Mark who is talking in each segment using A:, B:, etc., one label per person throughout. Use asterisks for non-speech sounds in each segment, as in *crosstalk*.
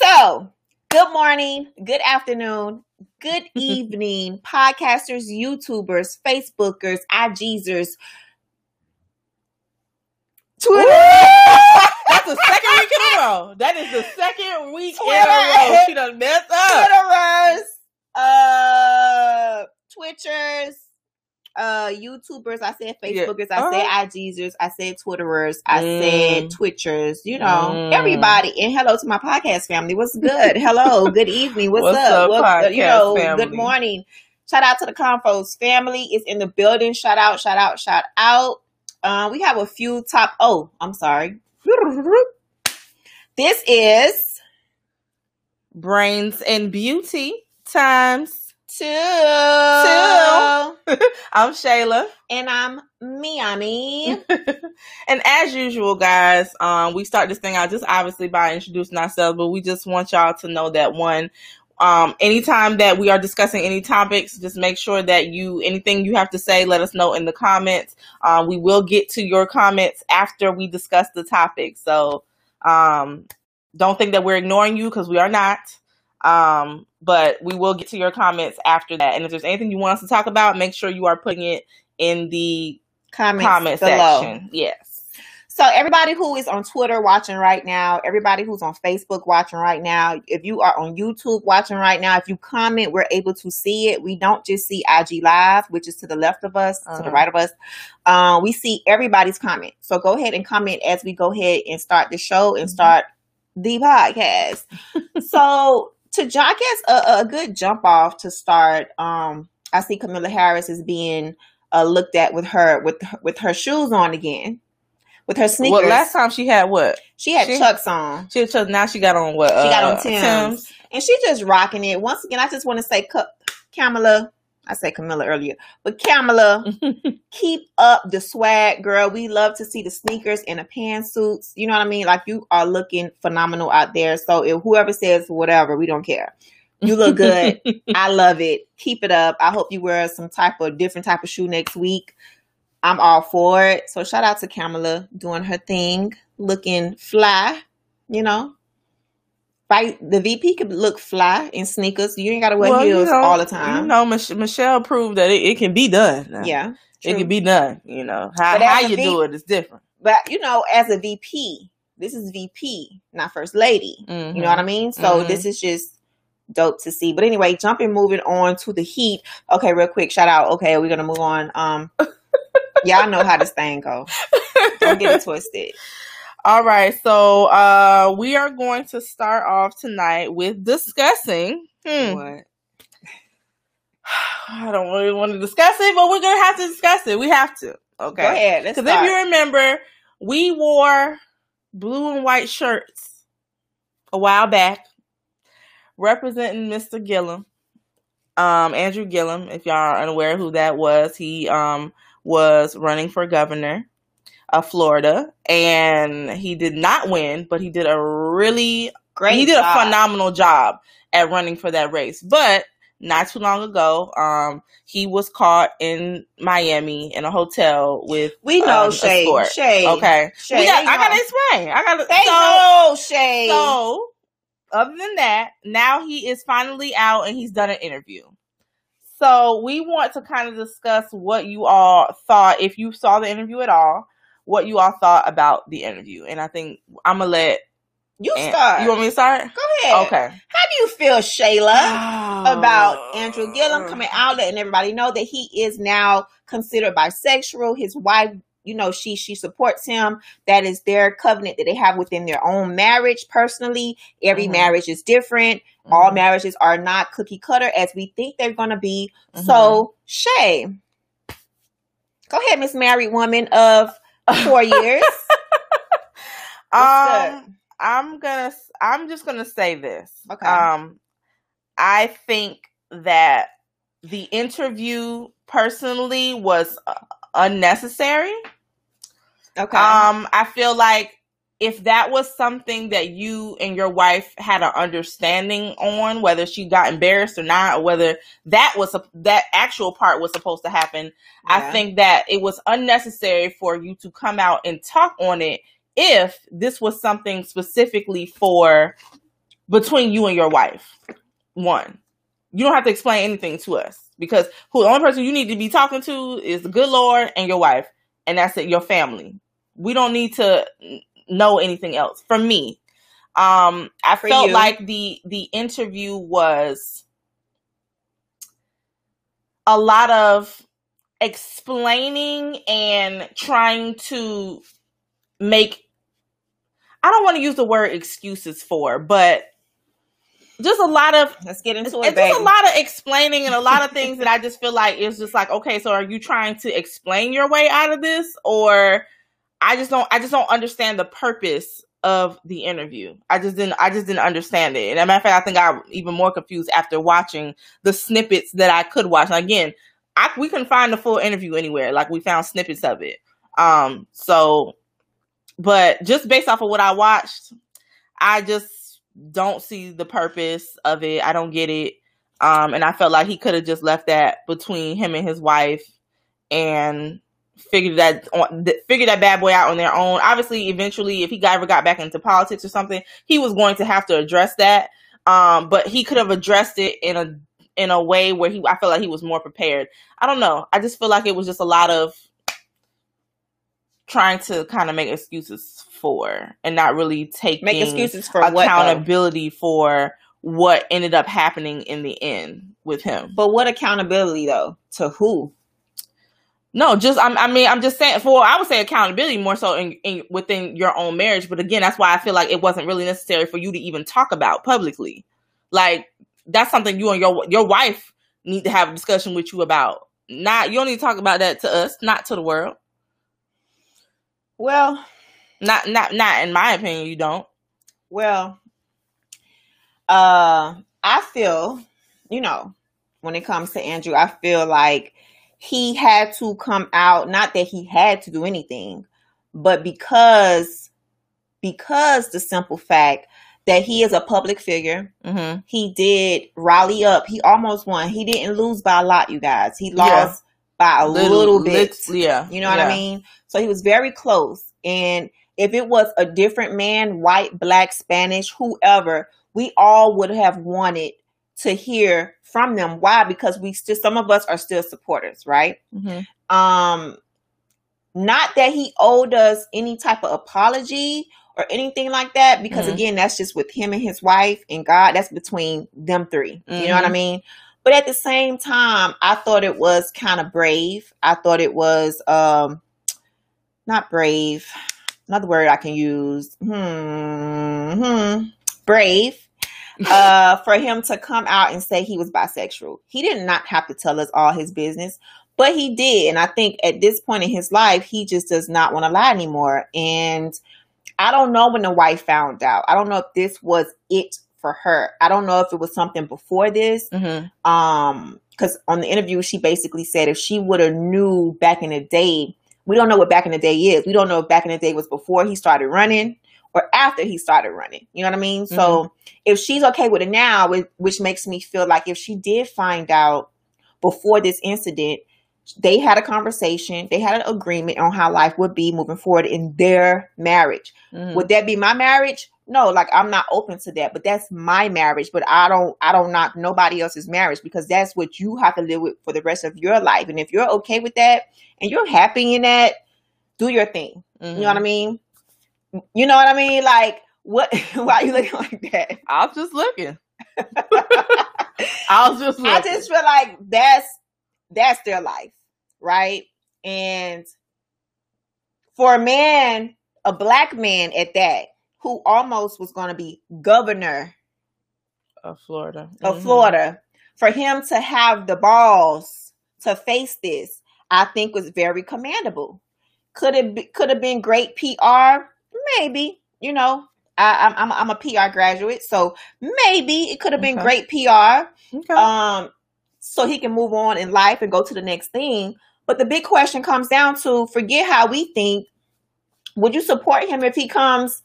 A: So, good morning, good afternoon, good *laughs* evening, podcasters, YouTubers, Facebookers, IGzers, Twitter. *laughs*
B: That's the second week in a row. That is the second week in a row. She done messed up.
A: Twitterers, uh, Twitchers, uh, YouTubers. I said
B: Yeah.
A: Facebookers. I
B: Uh-huh.
A: said IGzers. I said Twitterers. I
B: Mm.
A: said Twitchers. You know,
B: Mm.
A: everybody. And hello to my podcast family. What's good? hello. Good evening. What's,
B: What's
A: up?
B: up,
A: Well, you
B: podcast
A: know,
B: family?
A: good morning. Shout out to the Confos family. Is in the building. Shout out. Shout out. Shout out. Uh, we have a few top. Oh, I'm sorry. This is
B: Brains and Beauty times.
A: Two.
B: Two. *laughs* I'm Shayla.
A: And I'm Miami. *laughs*
B: and as usual, guys, um, we start this thing out just obviously by introducing ourselves, but we just want y'all to know that one, um, anytime that we are discussing any topics, just make sure that you anything you have to say, let us know in the comments. Um, we will get to your comments after we discuss the topic. So um, don't think that we're ignoring you because we are not. Um, but we will get to your comments after that. And if there's anything you want us to talk about, make sure you are putting it in the
A: Comments
B: comment
A: below.
B: section. Yes.
A: So everybody who is on Twitter watching right now, everybody who's on Facebook watching right now, if you are on YouTube watching right now, if you comment, we're able to see it. We don't just see IG Live, which is to the left of us, to the
B: Uh-huh.
A: right of us. Uh, we see everybody's comment. So go ahead and comment as we go ahead and start the show and
B: Mhm.
A: start the podcast. *laughs* so to I guess a, a good jump off to start. Um, I see Camilla Harris is being uh, looked at with her with with her shoes on again, with her sneakers.
B: Well, last time she had what?
A: she had
B: she-
A: Chucks on,
B: She had chose, now she got on what?
A: She got
B: uh,
A: on Timbs. and she just rocking it. Once again, I just want to say, Ca- Camilla. I said Camilla earlier, but Kamala, *laughs* keep up the swag, girl. We love to see the sneakers and the pantsuits. You know what I mean? Like you are looking phenomenal out there. So if whoever says whatever, we don't care. You look good. *laughs* I love it. Keep it up. I hope you wear some type of different type of shoe next week. I'm all for it. So shout out to Kamala doing her thing, looking fly. You know, right? The VP could look fly in sneakers. You ain't got to wear
B: Well, you
A: heels
B: know-
A: all the time.
B: You know, Mich- Michelle proved that it, it can be done.
A: yeah,
B: it can be done. You know how how you
A: V-
B: do it is different.
A: But you know, as a VP, this is VP, not first lady. You know what I mean? So
B: Mhm.
A: this is just dope to see. But anyway, jumping moving on to the heat. Okay, real quick, shout out. Okay, we're gonna move on. Um *laughs* y'all know how this thing go. Don't get it twisted.
B: All right, so uh, we are going to start off tonight with discussing. Hmm,
A: What? *sighs*
B: I don't really want to discuss it, but we're gonna have to discuss it. We have to. Okay.
A: Go ahead.
B: Because if you remember, we wore blue and white shirts a while back, representing Mr. Gillum, um, Andrew Gillum. If y'all are unaware who that was, he um was running for governor of Florida, and he did not win, but he did a really
A: Great.
B: he did
A: job.
B: a phenomenal job at running for that race. But not too long ago, um, he was caught in Miami in a hotel with
A: We know
B: um,
A: Shay. Shay.
B: Okay,
A: Shay.
B: Got- I gotta explain. I gotta.
A: They
B: so,
A: know Shay.
B: so, other than that, now he is finally out and he's done an interview. So we want to kind of discuss what you all thought, if you saw the interview at all, what you all thought about the interview. And I think I'm gonna let.
A: you
B: An-
A: start.
B: You want me to start?
A: Go ahead.
B: Okay.
A: How do you feel, Shayla? about
B: Oh.
A: Andrew Gillum coming out, letting everybody know that he is now considered bisexual. His wife, you know, she she supports him. That is their covenant that they have within their own marriage. Personally, every
B: Mhm.
A: marriage is different.
B: Mm-hmm.
A: All marriages are not cookie cutter as we think they're going to be.
B: Mhm.
A: So, Shay, go ahead, Miss Married Woman of Four years. *laughs*
B: um, I'm gonna. I'm just gonna say this.
A: Okay.
B: Um, I think that the interview personally was uh, unnecessary.
A: Okay.
B: Um, I feel like if that was something that you and your wife had an understanding on, whether she got embarrassed or not, or whether that was a, that actual part was supposed to happen,
A: Yeah.
B: I think that it was unnecessary for you to come out and talk on it if this was something specifically for between you and your wife. One, you don't have to explain anything to us because who the only person you need to be talking to is the good Lord and your wife, and that's it, your family. We don't need to know anything else. For me, um, I
A: For
B: felt
A: you.
B: like the the interview was a lot of explaining and trying to make I don't want to use the word excuses for, but just a lot of
A: Let's get into it,
B: it's
A: baby.
B: just a lot of explaining and a lot of things that I *laughs* just feel like it's just like, okay, so are you trying to explain your way out of this? Or I just don't I just don't understand the purpose of the interview. I just didn't I just didn't understand it. And a matter of fact, I think I'm even more confused after watching the snippets that I could watch. And again, I we couldn't find the full interview anywhere. Like we found snippets of it. Um so but just based off of what I watched, I just don't see the purpose of it. I don't get it. Um, and I felt like he could have just left that between him and his wife and figured that on figured that bad boy out on their own. Obviously, eventually, if he got, ever got back into politics or something, he was going to have to address that. Um, but he could have addressed it in a in a way where he I felt like he was more prepared. I don't know. I just feel like it was just a lot of trying to kind of make excuses for and not really taking
A: Make excuses for what?
B: accountability for what ended up happening in the end with him.
A: But what accountability though? To who?
B: No, just I'm, I mean I'm just saying for I would say accountability more so in, in within your own marriage. But again, that's why I feel like it wasn't really necessary for you to even talk about publicly. Like that's something you and your your wife need to have a discussion with you about. Not you don't need to talk about that to us, not to the world.
A: Well,
B: Not not not in my opinion. You don't.
A: well, uh, I feel, you know, when it comes to Andrew, I feel like he had to come out. Not that he had to do anything, but because because the simple fact that he is a public figure,
B: Mm-hmm.
A: he did rally up. He almost won. He didn't lose by a lot, you guys. He
B: Yeah.
A: lost by a little, bit.
B: yeah.
A: You know what I mean? So he was very close. And if it was a different man, white, black, Spanish, whoever, we all would have wanted to hear from them. Why? Because we still some of us are still supporters, right?
B: hmm
A: Um not that he owed us any type of apology or anything like that, because
B: Mhm.
A: again, that's just with him and his wife and God. That's between them three. You know what I
B: Mhm.
A: mean? But at the same time, I thought it was kind of brave. I thought it was um not brave. Another word I can use. Hmm. hmm brave. Uh for him to come out and say he was bisexual. He did not have to tell us all his business, but he did. And I think at this point in his life, he just does not want to lie anymore. And I don't know when the wife found out. I don't know if this was it for her. I don't know if it was something before this
B: hmm
A: um because on the interview she basically said if she would have knew back in the day we don't know what back in the day is we don't know if back in the day was before he started running or after he started running you know what i mean? So if she's okay with it now which makes me feel like if she did find out before this incident they had a conversation they had an agreement on how life would be moving forward in their marriage.
B: Hmm
A: would that be my marriage? No like i'm not open to that but that's my marriage but i don't i don't knock nobody else's marriage because that's what you have to live with for the rest of your life. And if you're okay with that and you're happy in that do your thing. You know what i mean you know what i mean like what *laughs* why are you looking like that
B: I was just looking. *laughs* I was just looking.
A: i just feel like that's that's their life right and for a man a black man at that who almost was going to be governor
B: of Florida.
A: of
B: Mhm.
A: Florida, for him to have the balls to face this, I think was very commendable. Could it be, could have been great PR? Maybe. You know, I, I'm I'm a PR graduate, so maybe it could have been
B: Okay.
A: great PR.
B: Okay.
A: Um, so he can move on in life and go to the next thing. But the big question comes down to forget how we think. Would you support him if he comes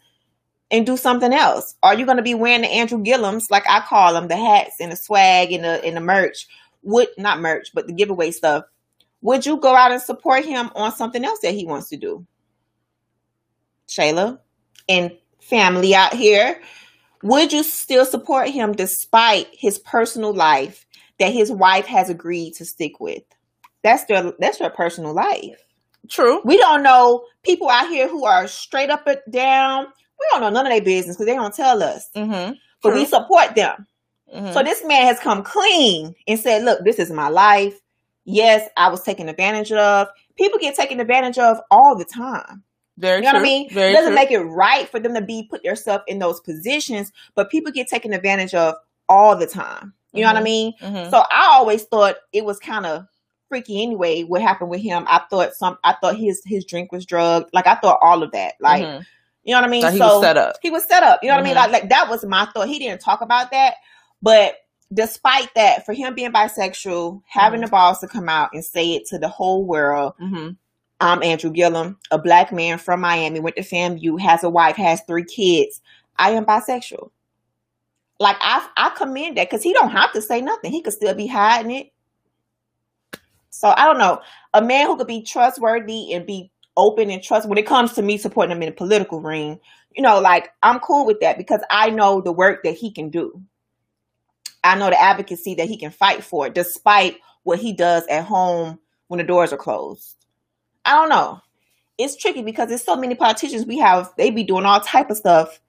A: and do something else? Are you going to be wearing the Andrew Gillums, like I call them, the hats and the swag and the and the merch? Would not merch, but the giveaway stuff. Would you go out and support him on something else that he wants to do? Shayla and family out here, would you still support him despite his personal life that his wife has agreed to stick with? That's their that's their personal life.
B: True.
A: We don't know people out here who are straight up and down. We don't know none of their business because they don't tell us,
B: Mm-hmm.
A: but we support them.
B: Mhm.
A: So this man has come clean and said, "Look, this is my life. Yes, I was taken advantage of. People get taken advantage of all the time.
B: Very
A: You know
B: true.
A: what I mean?
B: Very
A: it doesn't
B: true.
A: make it right for them to be put themselves in those positions, but people get taken advantage of all the time. You know what I
B: Mhm.
A: mean?
B: Mhm.
A: So I always thought it was kind of freaky anyway. What happened with him? I thought some. I thought his his drink was drugged. Like I thought all of that. Like
B: Mhm.
A: you know what I mean?
B: That he
A: so
B: was set up.
A: he was set up. You know what I mean?
B: Mhm.
A: Like, like that was my thought. He didn't talk about that, but despite that, for him being bisexual, having
B: Mhm.
A: the balls to come out and say it to the whole world,
B: Mm-hmm.
A: I'm Andrew Gillum, a black man from Miami, went to FAMU, has a wife, has three kids. I am bisexual. Like I, I commend that because he don't have to say nothing. He could still be hiding it. So I don't know. A man who could be trustworthy and be open and trust when it comes to me supporting him in the political ring, you know, like I'm cool with that because I know the work that he can do. I know the advocacy that he can fight for, despite what he does at home when the doors are closed. I don't know. It's tricky because there's so many politicians we have. They be doing all type of stuff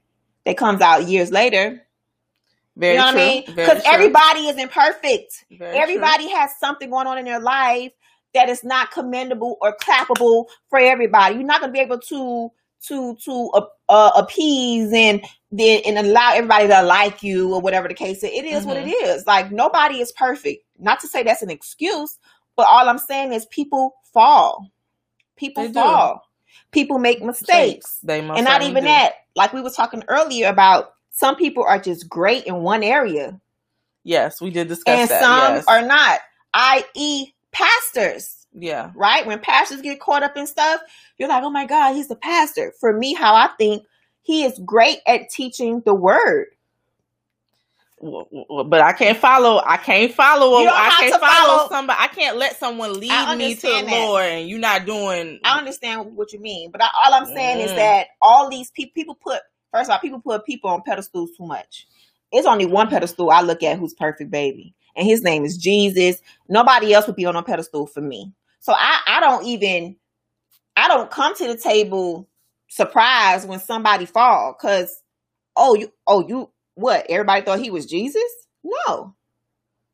A: that comes out years later.
B: Very
A: you know
B: true.
A: what I mean? Because everybody is imperfect. perfect.
B: Very true.
A: everybody has something going on in their life that is not commendable or clappable for everybody. You're not going to be able to to to uh, uh, appease and then and allow everybody to like you or whatever the case is. It is what it
B: Mm-hmm.
A: is. Like nobody is perfect. Not to say that's an excuse, but all I'm saying is people fall. People
B: They do.
A: fall. People make mistakes
B: They most
A: and not even
B: do.
A: that. Like we were talking earlier about some people are just great in one area
B: Yes, we did discuss that.
A: and
B: that.
A: some
B: yes.
A: are not. I.e., pastors,
B: Yeah.
A: right? When pastors get caught up in stuff, you're like, oh my God, he's the pastor. For me, how I think he is great at teaching the word.
B: But I can't follow. I can't follow.
A: You
B: I
A: have
B: can't
A: to
B: follow,
A: follow-
B: somebody. I can't let someone lead me to the. Lord, and you're not doing.
A: I understand what you mean, but I, all I'm saying is
B: Mm.
A: that all these people, people put, first of all, people put people on pedestals too much. It's only one pedestal I look at who's perfect, baby, and his name is Jesus. Nobody else would be on a pedestal for me. So I, I don't even, I don't come to the table surprised when somebody fall because, oh, you, oh, you, what? Everybody thought he was Jesus? No,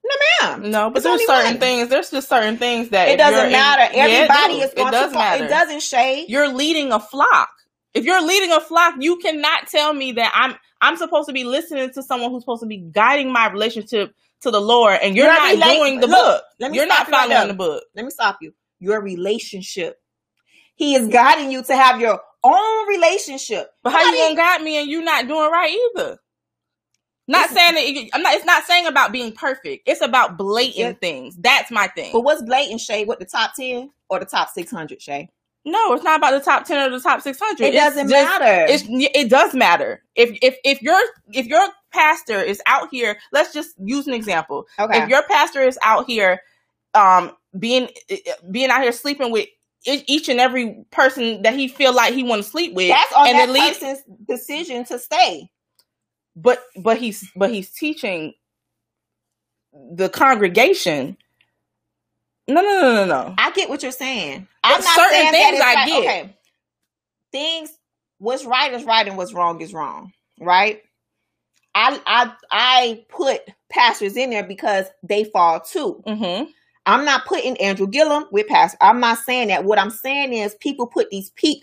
A: no, ma'am.
B: No, but
A: It's
B: there's certain
A: one.
B: things. There's just certain things that
A: It doesn't matter.
B: Yeah, it
A: Everybody
B: do.
A: is going
B: It does
A: to
B: matter.
A: It doesn't shade.
B: You're leading a flock. If you're leading a flock, you cannot tell me that I'm I'm supposed to be listening to someone who's supposed to be guiding my relationship to the Lord, and you're
A: Your
B: not
A: rela-
B: doing the
A: Look,
B: book.
A: let me
B: You're not
A: you right
B: following the book.
A: let me stop you. Your relationship. He is guiding you to have your own relationship.
B: But how you
A: Nobody-
B: gonna guide me and you not doing right either? Not
A: It's-
B: saying that I'm not. It's not saying about being perfect. It's about blatant
A: Yeah.
B: things. That's my thing.
A: But what's blatant, Shay? What the top ten or the top six hundred, Shay?
B: no, it's not about the top ten or the top six hundred.
A: It doesn't matter.
B: It's it does matter. If if if your if your pastor is out here, let's just use an example.
A: okay.
B: If your pastor is out here, um, being being out here sleeping with each and every person that he feel like he want to sleep with,
A: That's on
B: and
A: that
B: it leads
A: person's decision to stay.
B: But but he's but he's teaching the congregation. No, no, no, no, no.
A: I get what you're saying. I'm not
B: certain
A: saying
B: things
A: that
B: I get.
A: okay. Things what's right is right and what's wrong is wrong, right? I I I put pastors in there because they fall too.
B: hmm
A: I'm not putting Andrew Gillum with pastor. I'm not saying that. What I'm saying is people put these pe-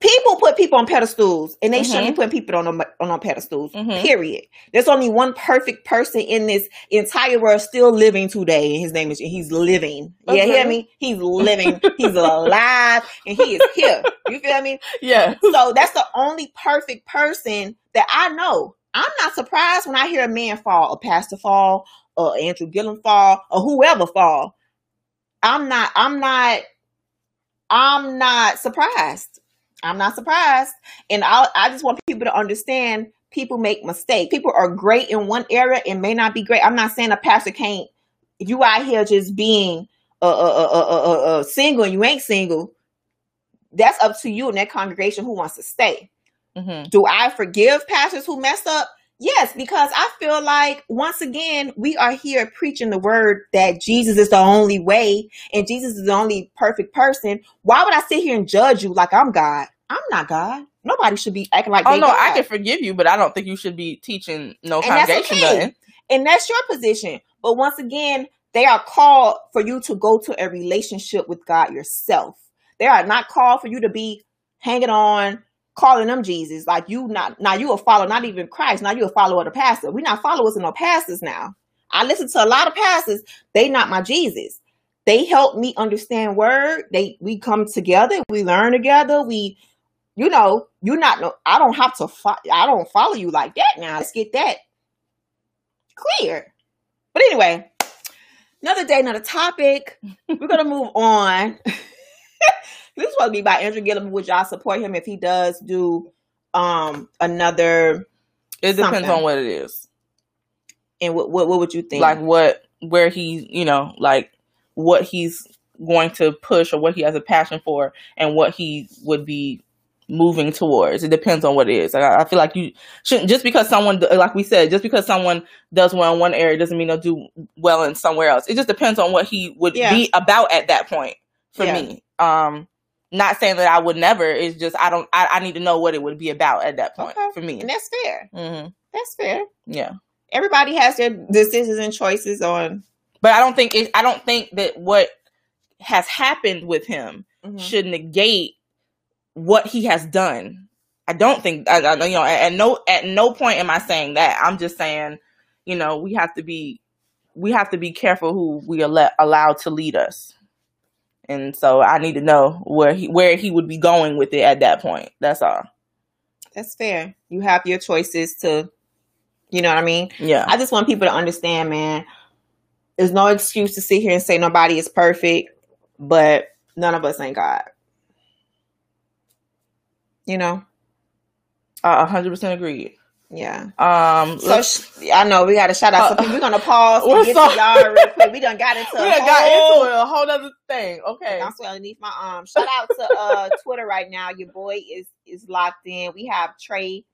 A: people put put people on pedestals, and they shouldn't be
B: Mhm.
A: putting people on on, on pedestals.
B: Mhm.
A: Period. There's only one perfect person in this entire world still living today, and his name is he's living. Yeah, hear me? He's living. he's alive, and he is here. You feel me?
B: Yeah.
A: So that's the only perfect person that I know. I'm not surprised when I hear a man fall, a pastor fall, or Andrew Gillum fall, or whoever fall. I'm not. I'm not. I'm not surprised. I'm not surprised, and I I just want people to understand. People make mistakes. People are great in one area and may not be great. I'm not saying a pastor can't. If you out here just being uh, uh, uh, uh, uh, uh, single and you ain't single, that's up to you and that congregation who wants to stay.
B: hmm
A: Do I forgive pastors who mess up? Yes, because I feel like once again, we are here preaching the word that Jesus is the only way and Jesus is the only perfect person. Why would I sit here and judge you like I'm God? I'm not God. Nobody should be acting like
B: Oh no,
A: God.
B: I can forgive you, but I don't think you should be teaching no
A: And that's okay. and that's your position. But once again, they are called for you to go to a relationship with God yourself. They are not called for you to be hanging on, calling them Jesus. Like you not now you a follower, not even Christ. Now you a follower of the pastor. we not followers of no pastors now. I listen to a lot of pastors, they not my Jesus. They help me understand word. They we come together, we learn together, we you know, you not no I don't have to fo- I don't follow you like that now. Let's get that clear. But anyway, another day, another topic. We're gonna move on. *laughs* this is supposed to be by Andrew Gillum. Would y'all support him if he does do um another?
B: It depends
A: Something.
B: on what it is.
A: And what what, what would you think?
B: Like what where he's you know, like what he's going to push or what he has a passion for and what he would be moving towards. It depends on what it is. Like, I feel like you shouldn't just because someone like we said, just because someone does well in one area doesn't mean they'll do well in somewhere else. It just depends on what he would
A: Yeah.
B: be about at that point for
A: Yeah.
B: me. Um not saying that I would never, it's just I don't I, I need to know what it would be about at that point
A: Okay.
B: for me.
A: and that's fair.
B: hmm
A: That's fair.
B: Yeah.
A: Everybody has their decisions and choices on.
B: But I don't think it I don't think that what has happened with him
A: Mhm.
B: should negate what he has done. I don't think I, I you know at, at no at no point am I saying that. I'm just saying, you know, we have to be we have to be careful who we are allowed to lead us. And so I need to know where he where he would be going with it at that point. That's all.
A: That's fair. You have your choices to, you know what I mean.
B: Yeah.
A: I just want people to understand, man. There's no excuse to sit here and say nobody is perfect, but none of us ain't God. You know?
B: A hundred percent agreed.
A: Yeah.
B: Um
A: So sh- I know we got to shout out.
B: Uh,
A: some people. We're gonna pause
B: we're
A: and get
B: sorry.
A: to y'all real *laughs* quick. We done got into
B: we
A: a
B: got
A: whole.
B: into a whole other thing. Okay.
A: I'm swelling underneath my arm. Shout out to uh *laughs* Twitter right now. Your boy is is locked in. We have Trey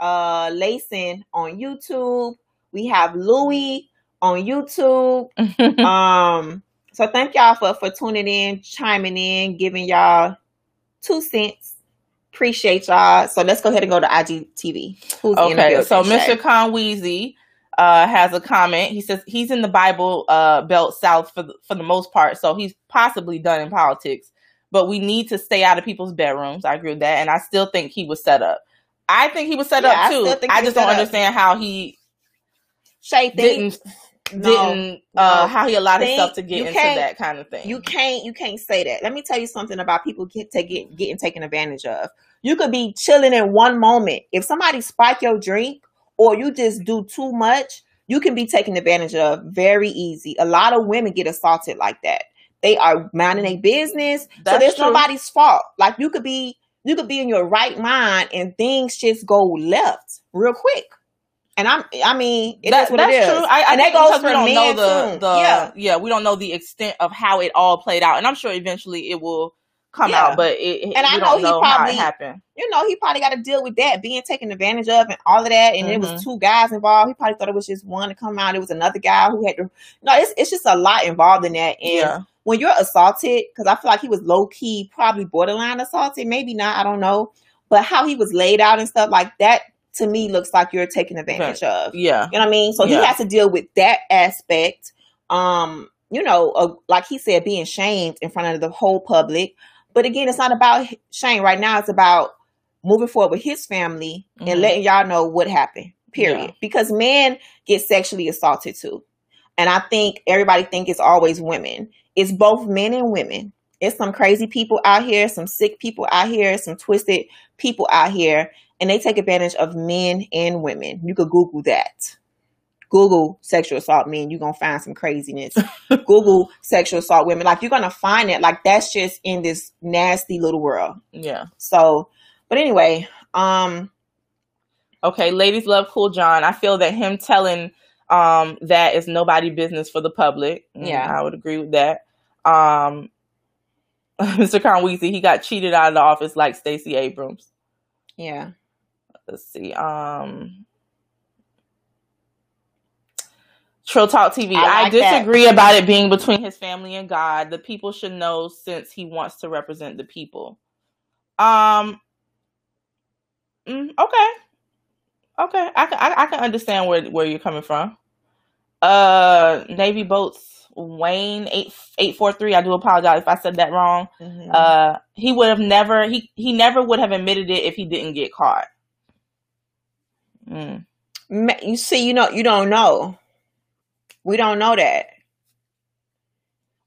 A: uh Layson on YouTube. We have Louis on YouTube. *laughs* um so thank y'all for for tuning in chiming in giving y'all two cents appreciate y'all so let's go ahead and go to igtv who's in the
B: Okay, so Mr. Conweezy uh, has a comment. He says he's in the Bible uh, Belt South for the, for the most part, so he's possibly done in politics. But we need to stay out of people's bedrooms. I agree with that, and I still think he was set up. I think he was set
A: Yeah,
B: up too.
A: think
B: I, just don't
A: up.
B: understand how he
A: Shay, think,
B: didn't
A: no,
B: uh,
A: no.
B: how he allowed
A: Think
B: himself to get into that kind of thing.
A: you can't you can't say that. Let me tell you something about people get to get getting taken advantage of. You could be chilling in one moment. If somebody spike your drink or you just do too much you can be taken advantage of very easy. A lot of women get assaulted like that. They are minding a business so
B: That's
A: there's
B: true.
A: nobody's fault. Like you could be you could be in your right mind and things just go left real quick and I'm, I mean, it is
B: That-
A: what
B: that's
A: it is.
B: true. I, I
A: and that goes for
B: we don't know the, the
A: yeah,
B: yeah. we don't know the extent of how it all played out, and I'm sure eventually it will come
A: Yeah.
B: out. But it,
A: And I know he
B: know
A: probably-
B: it happened.
A: you know, he probably got to deal with that being taken advantage of and all of that. And it
B: Mhm.
A: was two guys involved. He probably thought it was just one to come out. It was another guy who had to. No, it's it's just a lot involved in that. And
B: Yeah,
A: when you're assaulted, because I feel like he was low key, probably borderline assaulted, maybe not. I don't know. But how he was laid out and stuff like that to me looks like you're taking advantage of.
B: yeah,
A: You know what I mean? So
B: Yeah.
A: he has to deal with that aspect. Um, you know, uh, like he said, being shamed in front of the whole public. But again, it's not about shame right now. It's about moving forward with his family
B: Mhm.
A: and letting y'all know what happened. Period.
B: Yeah.
A: Because men get sexually assaulted too. And I think everybody think it's always women. It's both men and women. It's some crazy people out here, some sick people out here, some twisted people out here, and they take advantage of men and women. You could Google that. Google sexual assault men, you're gonna find some craziness. *laughs* Google sexual assault women. Like you're gonna find it. Like that's just in this nasty little world.
B: Yeah.
A: So, but anyway, um,
B: Okay, ladies love cool John. I feel that him telling um that is nobody business for the public. Mm,
A: Yeah.
B: I would agree with that. Um *laughs* Mr. Conweezy, he got cheated out of the office like Stacey Abrams.
A: yeah.
B: Let's see. Um Trill Talk TV.
A: I
B: I,
A: like that.
B: disagree about it being between his family and God. The people should know since he wants to represent the people. Um. mm, okay. Okay, I can I, I can understand where where you're coming from. Uh, Navy boats Wayne eight eight four three. I do apologize if I said that wrong.
A: Mhm.
B: Uh, he would have never he he never would have admitted it if he didn't get caught. Mm.
A: You see, you know, you don't know. We don't know that.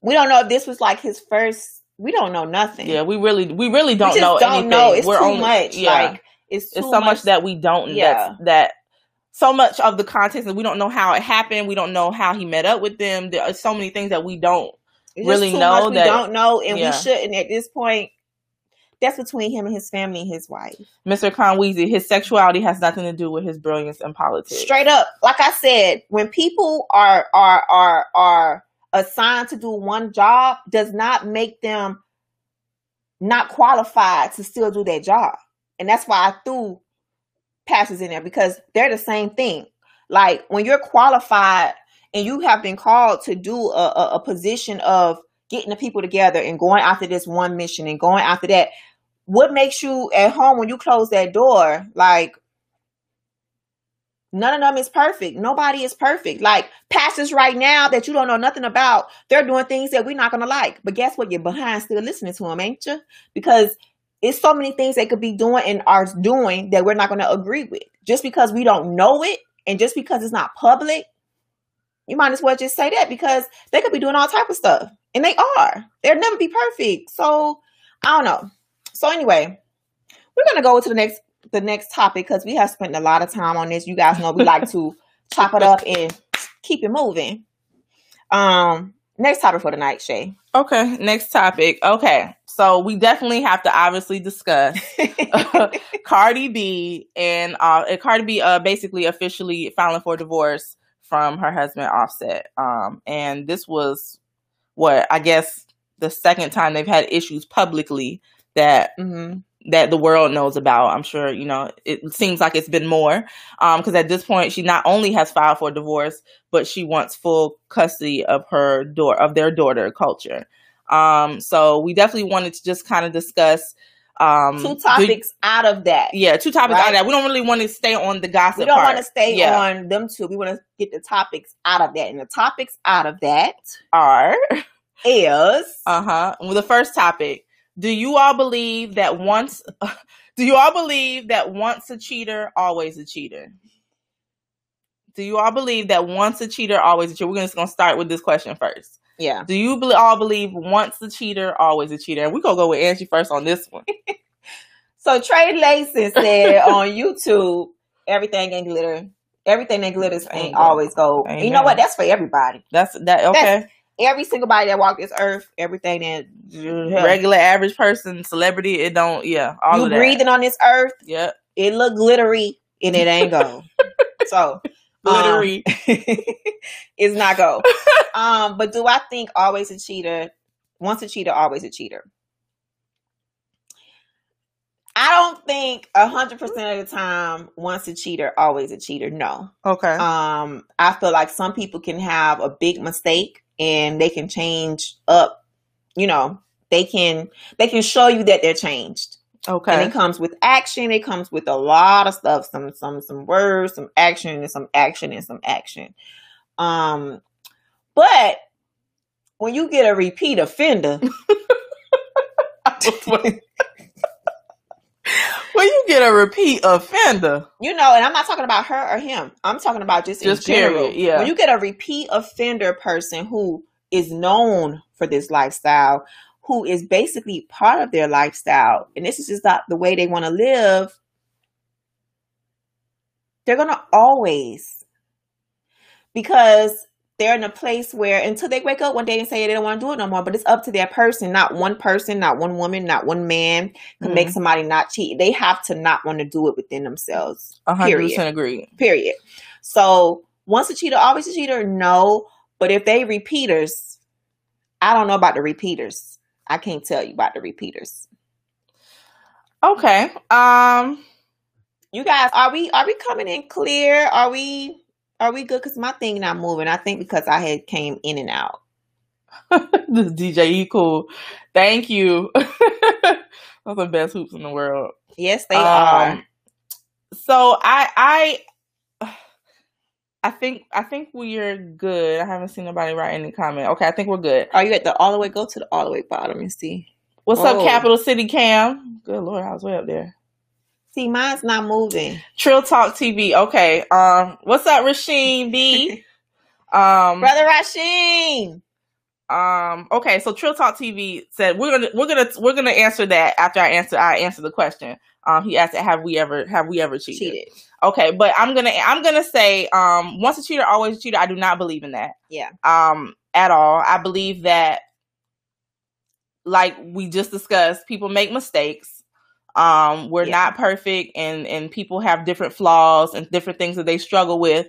A: We don't know if this was like his first. We don't know nothing.
B: Yeah, we really we really don't
A: just
B: know
A: don't
B: anything.
A: know. It's
B: We're
A: too
B: only,
A: much.
B: Yeah,
A: Like it's
B: it's so much,
A: much
B: that we don't.
A: Yeah.
B: That so much of the context that we don't know how it happened. We don't know how he met up with them. There are so many things that we don't.
A: It's
B: really know that-
A: we don't know, and
B: Yeah.
A: we shouldn't at this point. That's between him and his family and his wife.
B: Mr. Conweezy, his sexuality has nothing to do with his brilliance in politics.
A: Straight up, like I said, when people are are are are assigned to do one job, does not make them not qualified to still do that job, and that's why I threw passes in there because they're the same thing. Like when you're qualified and you have been called to do a, a, a position of getting the people together and going after this one mission and going after that, what makes you at home when you close that door? Like none of them is perfect. Nobody is perfect. Like pastors right now that you don't know nothing about they're doing things that we're not going to like. But guess what? You're behind still listening to them ain't you because it's so many things they could be doing and are doing that we're not going to agree with. Just because we don't know it and just because it's not public you might as well just say that because they could be doing all type of stuff. And they are. They'll never be perfect. So i don't know so anyway we're going to go to the next the next topic because we have spent a lot of time on this you guys know we *laughs* like to chop it up and keep it moving um next topic for tonight shay
B: Okay, next topic. Okay, so we definitely have to obviously discuss *laughs* *laughs* Cardi B and uh, Cardi B uh, basically officially filing for divorce from her husband Offset. Um, and this was what I guess the second time they've had issues publicly that
A: hmm
B: that the world knows about. I'm sure you know it seems like it's been more because at this point she not only has filed for divorce, but she wants full custody of her door of their daughter Kulture. Um, so we definitely wanted to just kind of discuss um,
A: two
B: the-
A: topics out of that
B: yeah, two topics
A: Right.
B: out of that. We don't really want to stay on the gossip.
A: we don't want to stay
B: Yeah.
A: on them two we want to get the topics out of that and the topics out of that
B: Are
A: is
B: uh huh. Well, the first topic. Do you all believe that once? *laughs* Do you all believe that once a cheater, always a cheater? Do you all believe that once a cheater, always a cheater? We're just gonna start with this question first.
A: yeah
B: Do you all believe once a cheater, always a cheater? And we're gonna go with Angie first on this one. *laughs*
A: So Trey Lason said on YouTube, everything ain't glitter. Everything that glitters ain't always gold. And you know what? That's for everybody.
B: That's that. Okay,
A: Every single body that walked this earth, everything that
B: regular average person, celebrity. It don't. Yeah, all
A: you
B: of that.
A: breathing on this earth,
B: Yep.
A: it look glittery and it ain't gold. *laughs* so
B: Glittery. *laughs*
A: it's not go. *laughs* um, but do I think always a cheater? Once a cheater, always a cheater. I don't think a hundred percent of the time, once a cheater, always a cheater. No.
B: okay.
A: Um, I feel like some people can have a big mistake and they can change up. You know, they can they can show you that they're changed.
B: Okay.
A: And it comes with action. It comes with a lot of stuff. Some some some words, some action, and some action and some action. Um, but when you get a repeat offender, *laughs* *laughs*
B: you get a repeat offender,
A: you know, and I'm not talking about her or him. I'm talking about just,
B: Just
A: in general.
B: period, yeah.
A: When you get a repeat offender person who is known for this lifestyle, who is basically part of their lifestyle, and this is just not the way they want to live, they're gonna always because they're in a place where until they wake up one day and say they don't want to do it no more, but it's up to their person. Not one person, not one woman, not one man can make
B: Mhm.
A: somebody not cheat. They have to not want to do it within themselves.
B: a hundred
A: Period.
B: percent agree.
A: Period. So once a cheater, always a cheater. No, but if they repeaters, I don't know about the repeaters. I can't tell you about the repeaters.
B: Okay. Um.
A: You guys, are we are we coming in clear? Are we are we good? Because my thing not moving. I think because I had came in and out. *laughs*
B: this DJ E cool. Thank you. *laughs* Those are the best hoops in the world.
A: Yes, they
B: Um,
A: are.
B: So I I I think I think we're good. I haven't seen nobody write any comment. Okay, I think we're good.
A: Are you at the all the way? Go to the all the way bottom and see.
B: What's up,
A: Oh.
B: Capital City Cam? Good lord, I was way up there.
A: See, mine's not moving.
B: Trill Talk TV. Okay. Um, what's up, Rasheen B? *laughs* Um,
A: Brother Rasheen.
B: Um. Okay. So Trill Talk TV said we're gonna we're gonna we're gonna answer that after I answer I answer the question. Um. He asked, "Have we ever have we ever cheated?"
A: Cheated.
B: Okay. But I'm gonna I'm gonna say um. Once a cheater, always a cheater. I do not believe in that.
A: Yeah.
B: Um. At all. I believe that, like we just discussed, people make mistakes. Um. We're
A: Yeah.
B: not perfect, and and people have different flaws and different things that they struggle with.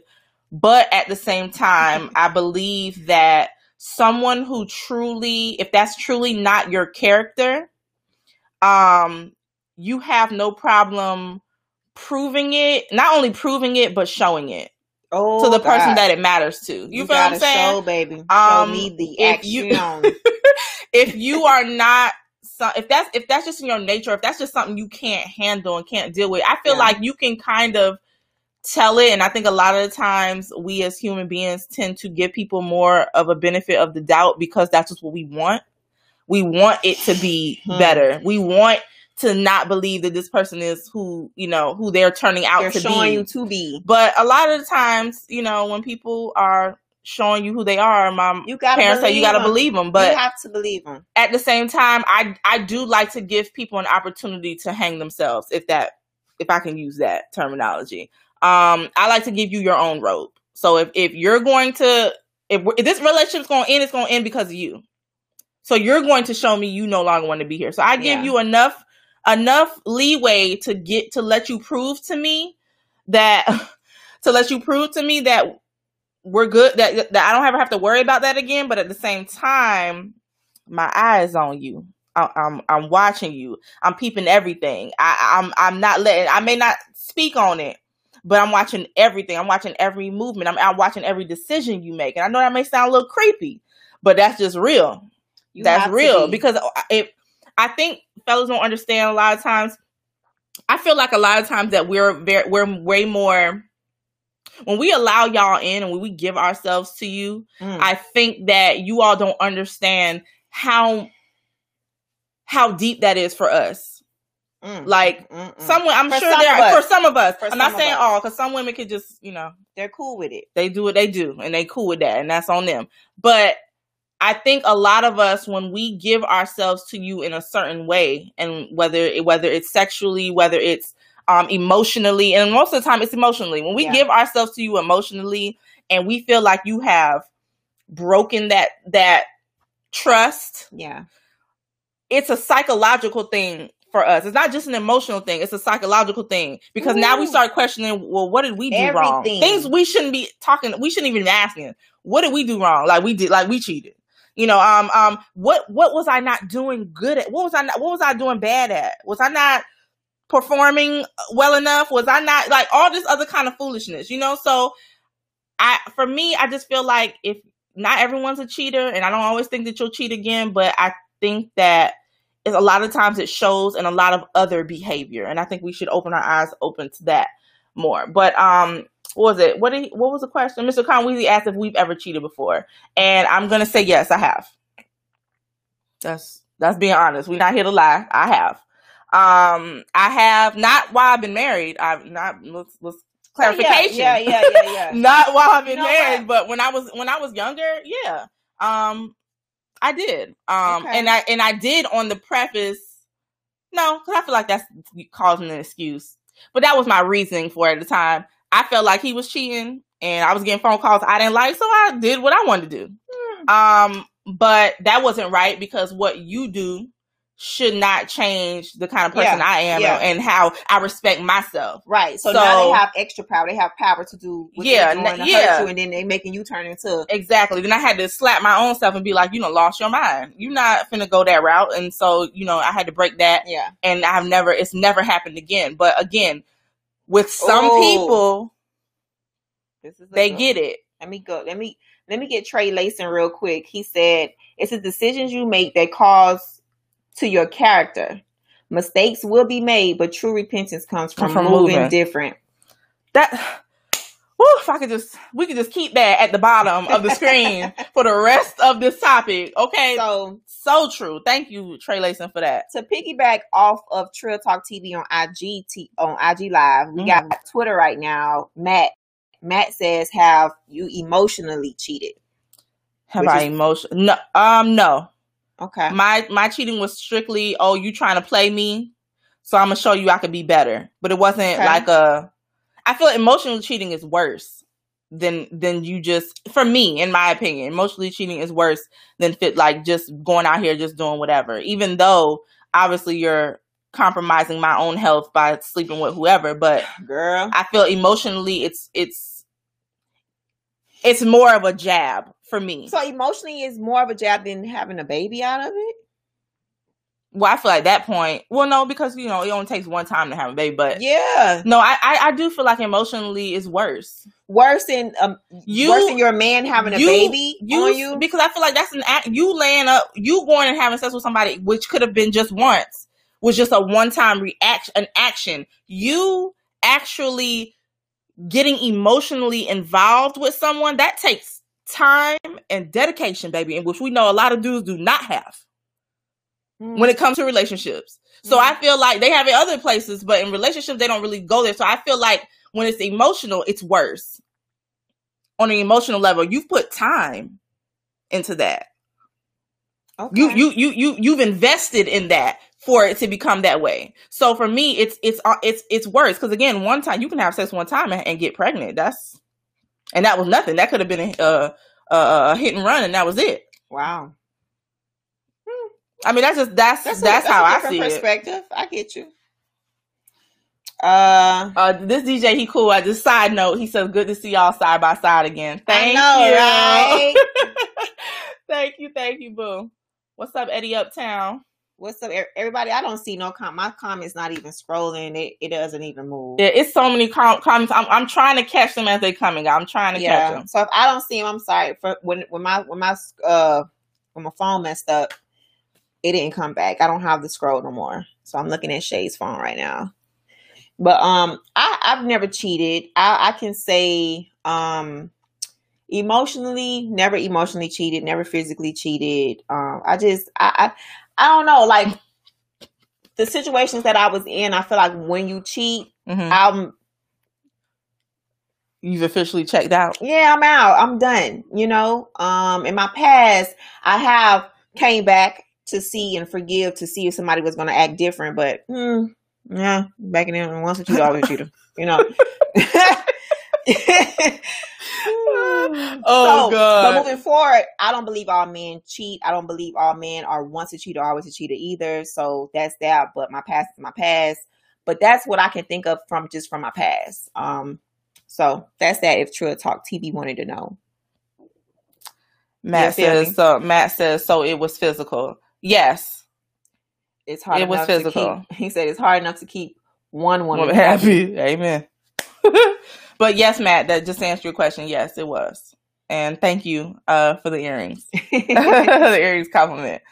B: But at the same time, *laughs* I believe that someone who truly, if that's truly not your character, um, you have no problem proving it, not only proving it, but showing it
A: Oh,
B: to the person that it matters to. You, feel what I'm saying?
A: Show, baby.
B: Um,
A: show me the
B: if
A: action.
B: you- *laughs* if you are not so if that's if that's just in your nature, if that's just something you can't handle and can't deal with, I feel
A: Yeah.
B: like you can kind of tell it and I think a lot of the times we as human beings tend to give people more of a benefit of the doubt because that's just what we want. We want it to be
A: Hmm.
B: better. We want to not believe that this person is who, you know, who they're turning out
A: They're
B: to
A: showing
B: be.
A: to be.
B: But a lot of the times, you know, when people are showing you who they are, my
A: You gotta
B: parents say you got to believe them. But
A: you have to believe them.
B: at the same time, I I do like to give people an opportunity to hang themselves, if that if I can use that terminology. Um, I like to give you your own rope. So if if you're going to if, if this relationship's going to end, it's going to end because of you. So you're going to show me you no longer want to be here. So I give
A: Yeah.
B: you enough enough leeway to get to let you prove to me that *laughs* to let you prove to me that we're good that that I don't ever have to worry about that again. But at the same time, my eyes on you. I, I'm I'm watching you. I'm peeping everything. I, I'm I'm not letting. I may not speak on it, but I'm watching everything. I'm watching every movement. I'm, I'm watching every decision you make. And I know that may sound a little creepy, but that's just real.
A: You
B: that's real
A: be.
B: because uh, if I think fellas don't understand a lot of times. I feel like a lot of times that we're very we're way more when we allow y'all in and when we give ourselves to you.
A: Mm.
B: I think that you all don't understand how how deep that is for us.
A: Mm.
B: Like
A: Mm-mm.
B: some, I'm
A: For
B: sure
A: some
B: there are for some of us.
A: For
B: I'm not saying
A: us.
B: all, because some women could just, you know,
A: they're cool with it.
B: they do what they do and they cool with that, and that's on them. But I think a lot of us, when we give ourselves to you in a certain way, and whether it, whether it's sexually, whether it's um, emotionally, and most of the time it's emotionally. When we
A: Yeah.
B: give ourselves to you emotionally, and we feel like you have broken that that trust,
A: Yeah.
B: it's a psychological thing for us. It's not just an emotional thing; it's a psychological thing because now we start questioning. Well, what did we do wrong? Things we shouldn't be talking. We shouldn't even be asking. What did we do wrong? Like we did. Like we cheated. You know. Um. Um. What What was I not doing good at? What was I not? What was I doing bad at? Was I not performing well enough? Was I not like all this other kind of foolishness? You know. So, I for me, I just feel like if not everyone's a cheater, and I don't always think that you'll cheat again, but I think that it's a lot of times it shows in a lot of other behavior, and I think we should open our eyes open to that more. But um, what was it? What did he, what was the question? Mr. Conweezy asked if we've ever cheated before, and I'm gonna say yes, I have. That's that's being honest. We're not here to lie. I have. Um, I have not while I've been married. I've not let's, let's clarification.
A: Yeah, yeah, yeah, yeah. yeah. *laughs*
B: not while I've been
A: You know
B: married,
A: what?
B: but when I was when I was younger, yeah. Um, I did. Um,
A: Okay.
B: and I and I did on the preface. No, because I feel like that's causing an excuse. But that was my reasoning for it at the time. I felt like he was cheating, and I was getting phone calls I didn't like, so I did what I wanted to do.
A: Hmm.
B: Um, but that wasn't right because what you do should not change the kind of person
A: Yeah,
B: I am
A: yeah.
B: and how I respect myself.
A: Right. So, now they have extra power. They have power to do what
B: Yeah,
A: doing
B: n-
A: to
B: yeah.
A: hurt you, and then they making you turn into
B: Exactly. Then I had to slap my own self and be like, you know, lost your mind. You're not finna go that route. And so, you know, I had to break that
A: yeah.
B: and I've never it's never happened again. But again, with some
A: Ooh.
B: people,
A: This is
B: they
A: good
B: get it.
A: Let me go. Let me let me get Trey Lason real quick. He said it's the decisions you make that cause to your character. Mistakes will be made, but true repentance comes from,
B: From
A: moving,
B: moving.
A: different.
B: That whew, if I could just we could just keep that at the bottom of the screen *laughs* for the rest of this topic. Okay. So,
A: So
B: true. Thank you, Trey Lason, for that.
A: to piggyback off of Trill Talk TV on IG t- on IG Live, we got Twitter right now. Matt Matt says, "Have you emotionally cheated?"
B: Have
A: Which
B: I
A: is-
B: emotion? No, um, no.
A: Okay.
B: My my cheating was strictly, oh, you trying to play me, so I'm gonna show you I could be better. But it wasn't
A: Okay.
B: like a. I feel emotional cheating is worse than than you just for me, in my opinion. Emotionally cheating is worse than fit like just going out here just doing whatever. Even though obviously you're compromising my own health by sleeping with whoever, but *sighs*
A: Girl.
B: I feel emotionally it's it's it's more of a jab for me.
A: So emotionally is more of a jab than having a baby out of it.
B: well, I feel like that point. Well, no, because you know it only takes one time to have a baby, but
A: Yeah,
B: no, I, I I do feel like emotionally is worse.
A: worse than um,
B: You
A: worse than your man having a
B: you-
A: baby
B: You,
A: on you.
B: because I feel like that's an act. You laying up, you going and having sex with somebody, which could have been just once, was just a one time reaction, an action. You actually getting emotionally involved with someone that takes time and dedication, baby, in which we know a lot of dudes do not have.
A: Mm.
B: when it comes to relationships. So
A: Mhm.
B: I feel like they have it other places, but in relationships they don't really go there. So I feel like when it's emotional, it's worse. On an emotional level, you've put time into that.
A: okay.
B: You you you you you've invested in that for it to become that way. So for me, it's it's uh, it's it's worse because again, one time you can have sex one time and, and get pregnant. That's and that was nothing. That could have been a, a, a, hit and run, and that was it.
A: wow.
B: I mean, that's just that's
A: That's
B: that's,
A: a,
B: how
A: a
B: I see it.
A: perspective. I get you. Uh,
B: Uh, this DJ, he cool. I just side note, he says, "Good to see y'all side by side again." Thank
A: I know,
B: you.
A: right? *laughs*
B: thank you, thank you, boo. What's up, Eddie Uptown?
A: What's up, everybody? I don't see no com. My comments not even scrolling. It it doesn't even move.
B: Yeah, it's so many com- comments. I'm I'm trying to catch them as they coming. I'm trying to catch them.
A: So if I don't see them, I'm sorry. For when when my when my uh when my phone messed up, it didn't come back. I don't have the scroll no more. So I'm looking at Shay's phone right now. But um, I I've never cheated. I I can say um, emotionally, never emotionally cheated, never physically cheated. Um, I just I I I, don't know like. The situations that I was in, I feel like when you cheat,
B: Mhm.
A: I'm
B: You've officially checked out.
A: yeah, I'm out. I'm done. You know, um, in my past, I have came back to see and forgive to see if somebody was going to act different, but hmm, yeah, back in then, once a cheater, always a cheater. You know. *laughs* *laughs* *laughs*
B: Oh,
A: So,
B: God.
A: But moving forward, I don't believe all men cheat. I don't believe all men are once a cheater, always a cheater either. So that's that. But my past is my past. But that's what I can think of from just from my past. Um, so that's that. If Trill Talk TV wanted to know,
B: Matt says so. Matt says so. It was physical. Yes,
A: it's hard.
B: It was
A: enough to
B: physical.
A: keep- *laughs* he said it's hard enough to keep one woman
B: woman happy. Amen. *laughs* but yes, Matt. That just answered your question. Yes, it was. And thank you uh, for the earrings. *laughs* *laughs* the earrings compliment.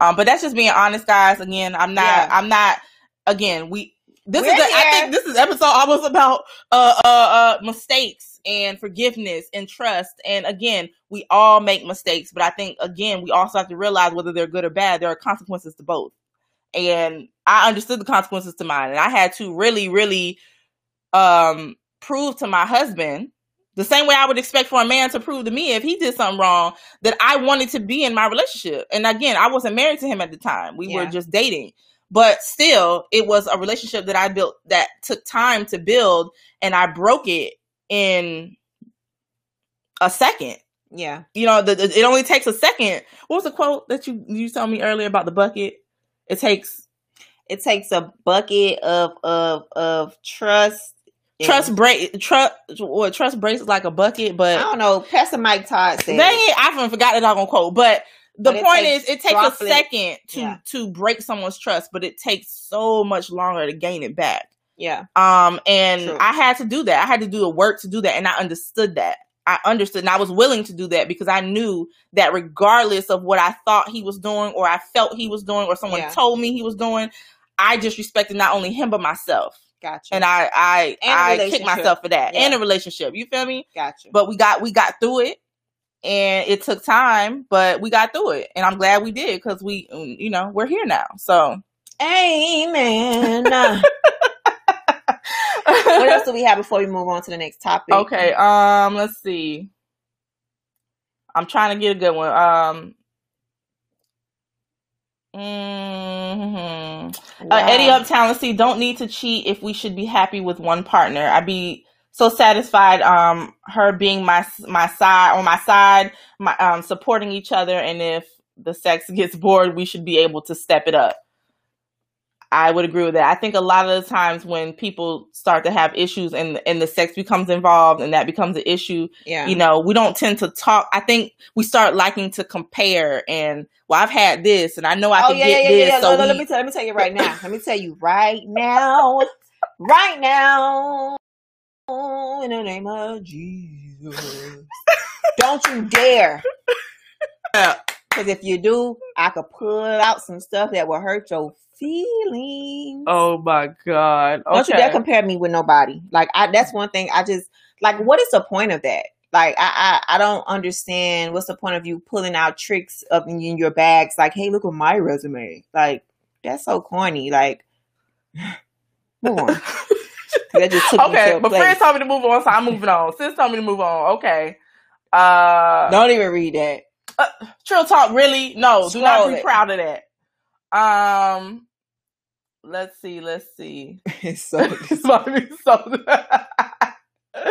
B: Um, but that's just being honest, guys. Again, I'm not.
A: Yeah.
B: I'm not. Again, we. This
A: We're
B: is. A, I think this is episode almost about uh, uh, uh, mistakes and forgiveness and trust. And again, we all make mistakes, but I think again we also have to realize whether they're good or bad. There are consequences to both. and I understood the consequences to mine, and I had to really, really um prove to my husband the same way I would expect for a man to prove to me if he did something wrong that I wanted to be in my relationship. And again, I wasn't married to him at the time. We
A: Yeah.
B: were just dating. But still, it was a relationship that I built that took time to build and I broke it in a second.
A: Yeah.
B: You know, the, the- it only takes a second. What was the quote that you you told me earlier about the bucket? It takes
A: It takes a bucket of of of trust.
B: Trust break trust what trust breaks like a bucket, but I
A: don't know. Pastor Mike Todd said.
B: Dang it, I even forgot that I'm gonna quote. But the
A: But
B: point is, it takes a second to
A: Yeah.
B: to break someone's trust, but it takes so much longer to gain it back.
A: Yeah.
B: Um, and
A: True.
B: I had to do that. I had to do the work to do that, and I understood that. I understood, and I was willing to do that because I knew that regardless of what I thought he was doing, or I felt he was doing, or someone
A: Yeah.
B: told me he was doing, I just respected not only him but myself,
A: Gotcha.
B: and I I
A: And
B: I kicked myself for that,
A: Yeah.
B: and a relationship. You feel me?
A: gotcha.
B: but we got we got through it and it took time but we got through it and i'm glad we did because we you know we're here now so
A: Amen. *laughs* what else do we have before we move on to the next topic?
B: okay um let's see i'm trying to get a good one um mhm.
A: Wow.
B: Uh, Eddie Uptown, see. Don't need to cheat if we should be happy with one partner. I'd be so satisfied. Um, her being my my side on my side, my um supporting each other, and if the sex gets bored, we should be able to step it up. I would agree with that. I think a lot of the times when people start to have issues and and the sex becomes involved and that becomes an issue,
A: Yeah.
B: you know, we don't tend to talk. I think we start liking to compare and well, I've had this and I know I
A: oh
B: can
A: yeah,
B: get
A: yeah, yeah,
B: this.
A: yeah.
B: So
A: No, no,
B: we-
A: let me tell, let me tell you right now. Let me tell you right now, right now, in the name of Jesus, don't you dare. *laughs* Because if you do, I could pull out some stuff that will hurt your feelings.
B: Oh my god.
A: Don't you dare compare me with nobody. Like I that's one thing I just like what is the point of that? Like I I, I don't understand what's the point of you pulling out tricks up in, in your bags like, hey, look at my resume. Like that's so corny. Like *sighs* move on. *laughs* That just took
B: okay, but
A: place.
B: friends told me to move on, so I'm moving on. Sis told me to move on. Okay. Uh
A: Don't even read that.
B: Trill Talk, really? No, do not be
A: it.
B: proud of that. Um let's see, let's see. *laughs*
A: It's so
B: It's about to be so *laughs*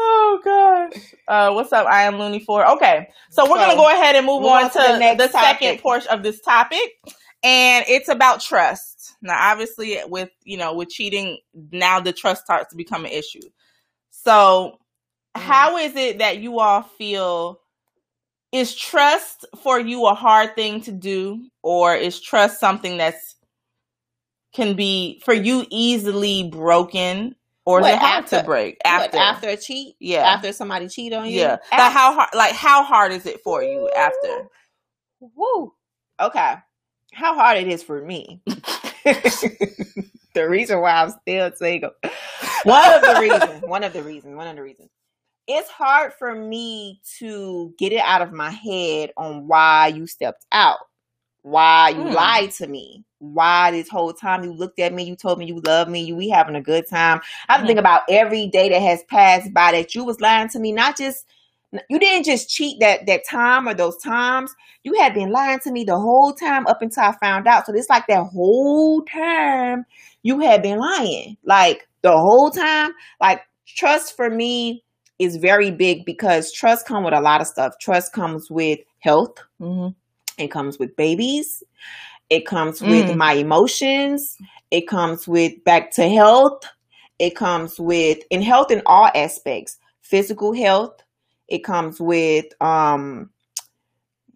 B: Oh gosh. Uh what's up? I am Looney for. Okay. So we're gonna go ahead and move, on, to
A: the
B: the, second portion of this topic. And it's about trust. Now obviously with you know, with cheating, now the trust starts to become an issue. So
A: Mm.
B: how is it that you all feel is trust for you a hard thing to do or is trust something that's can be for you easily broken or
A: What,
B: it hard
A: after-
B: to break
A: What,
B: after
A: after a cheat?
B: Yeah.
A: After somebody cheat on you?
B: yeah
A: After-
B: like how hard like how hard is it for you after
A: Woo. Okay. How hard it is for me. *laughs* the reason why I'm still single. One of the reasons. *laughs* One of the reasons. One of the reasons. It's hard for me to get it out of my head on why you stepped out. Why you
B: Hmm.
A: lied to me. Why this whole time you looked at me, you told me you love me, you we having a good time. I to think about every day that has passed by that you was lying to me, not just you didn't just cheat that that time or those times. You had been lying to me the whole time up until I found out. So it's like that whole time you had been lying. Like the whole time. Like trust for me is very big because trust comes with a lot of stuff. Trust comes with health.
B: mm-hmm.
A: It comes with babies. It comes with
B: Mm.
A: my emotions. It comes with back to health. It comes with in health in all aspects. Physical health. It comes with um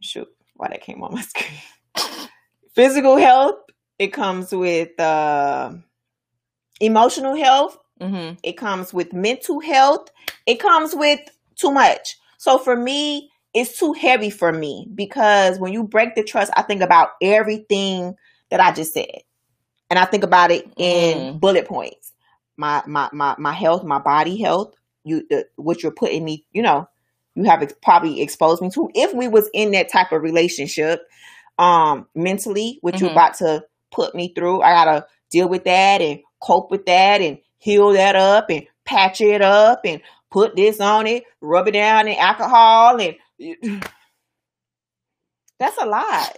A: shoot, why that came on my *laughs* screen. Physical health. It comes with uh emotional health.
B: Mm-hmm.
A: It comes with mental health. It comes with too much. So for me, it's too heavy for me because when you break the trust, I think about everything that I just said. And I think about it in
B: Mm.
A: bullet points. My my my my health, my body health, you the, what you're putting me, you know, you have ex- probably exposed me to if we was in that type of relationship um mentally what you're
B: Mhm.
A: about to put me through. I gotta deal with that and cope with that and heal that up and patch it up and put this on it, rub it down in alcohol and *sighs* that's a lot.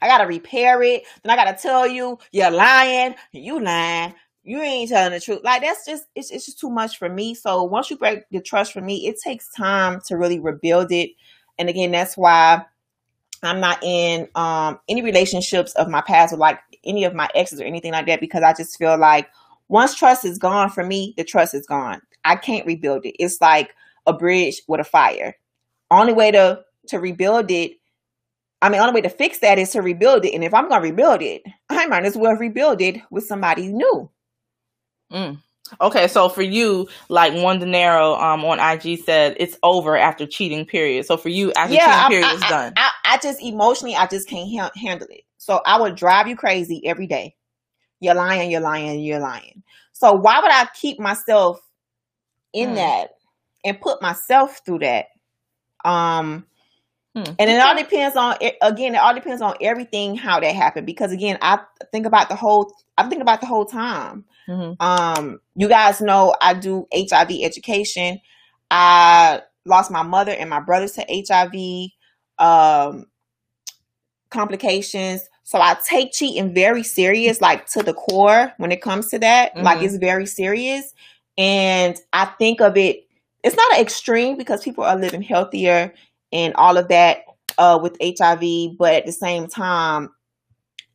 A: I gotta repair it. Then I gotta tell you you're lying. You lying. You ain't telling the truth. Like that's just it's it's just too much for me. So once you break the trust for me, it takes time to really rebuild it. And again, that's why I'm not in um any relationships of my past or like any of my exes or anything like that because I just feel like once trust is gone for me, the trust is gone. I can't rebuild it. It's like a bridge with a fire. Only way to to rebuild it I mean, only way to fix that is to rebuild it. And if I'm going to rebuild it, *laughs* I might as well rebuild it with somebody new.
B: Mm. Okay, so for you, like one Dinero um on IG said, it's over after cheating period. So for you, after yeah, cheating period is done.
A: I, I, just emotionally, I just can't ha- handle it. So I would drive you crazy every day. You're lying, you're lying, you're lying. So why would I keep myself in mm. that and put myself through that? Um, Hmm. And it all depends on again. It all depends on everything how that happened. Because again, I think about the whole. I think about the whole time. Mm-hmm. Um, you guys know I do HIV education. I lost my mother and my brothers to HIV um, complications. So I take cheating very serious, like to the core when it comes to that. Mm-hmm. Like it's very serious. And I think of it, it's not an extreme because people are living healthier and all of that uh, with HIV, but at the same time,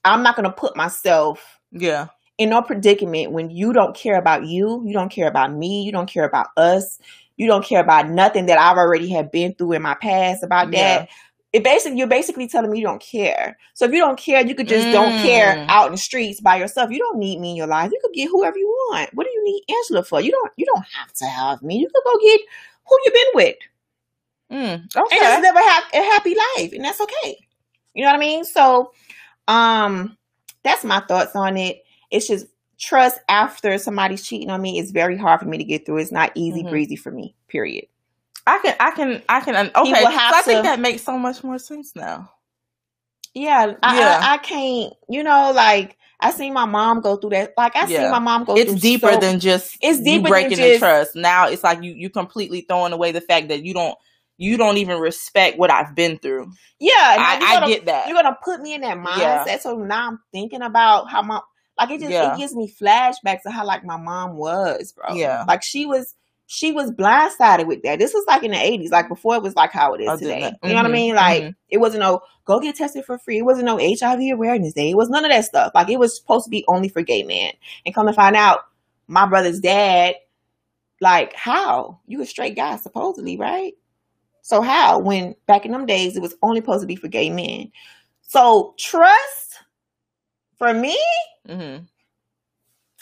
A: I'm not going to put myself
B: yeah
A: in no predicament when you don't care about you, you don't care about me, you don't care about us, you don't care about nothing that I've already have been through in my past about yeah. that. It basically you're basically telling me you don't care. So if you don't care, you could just mm. don't care mm. out in the streets by yourself. You don't need me in your life. You could get whoever you want. What do you need Angela for? You don't you don't have to have me. You can go get who you been with. Mm, okay. And just never have a happy life, and that's okay. You know what I mean? So, um, that's my thoughts on it. It's just trust after somebody's cheating on me is very hard for me to get through. It's not easy mm-hmm. breezy for me. Period.
B: I can, I can, I can. Okay, so I think that makes so much more sense now.
A: Yeah, I, yeah. I, I can't. You know, like I seen my mom go through that. Like I yeah. seen my mom go.
B: It's deeper so, than just it's deeper breaking just, the trust. Now it's like you you completely throwing away the fact that you don't you don't even respect what I've been through.
A: Yeah,
B: I, gonna, I, get that.
A: You're gonna put me in that mindset. Yeah. So now I'm thinking about how my like it just yeah. it gives me flashbacks of how like my mom was, bro.
B: Yeah,
A: like she was she was blindsided with that. This was like in the 80s, like before it was like how it is oh, today. Mm-hmm. You know what I mm-hmm. mean? Like mm-hmm. it wasn't no go get tested for free. It wasn't no HIV awareness day. It was none of that stuff. Like it was supposed to be only for gay men. And come to find out, my brother's dad, like how you a straight guy supposedly, right? So how when back in them days it was only supposed to be for gay men? So trust for me, mm-hmm.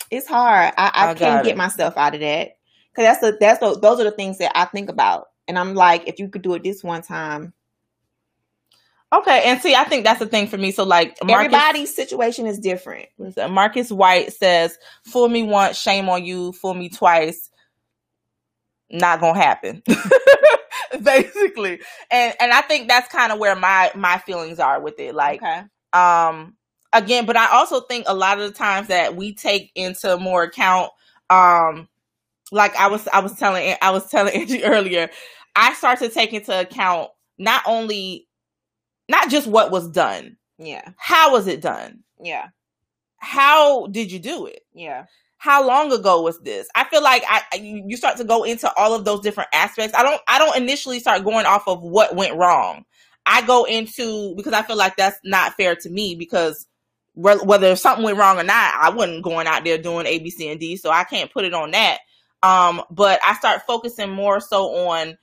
A: it's hard. I, I, I can't get myself out of that because that's the that's the, those are the things that I think about, and I'm like, if you could do it this one time.
B: Okay, and see, I think that's the thing for me. So, like,
A: Marcus, everybody's situation is different.
B: Marcus White says, "Fool me once, shame on you. Fool me twice, not gonna happen." *laughs* basically. And and I think that's kind of where my my feelings are with it. Like okay. um again, but I also think a lot of the times that we take into more account um like I was I was telling I was telling *laughs* Angie earlier, I start to take into account not only not just what was done.
A: Yeah.
B: How was it done?
A: Yeah.
B: How did you do it?
A: Yeah
B: how long ago was this i feel like i you start to go into all of those different aspects i don't i don't initially start going off of what went wrong i go into because i feel like that's not fair to me because whether something went wrong or not i wasn't going out there doing a b c and d so i can't put it on that um but i start focusing more so on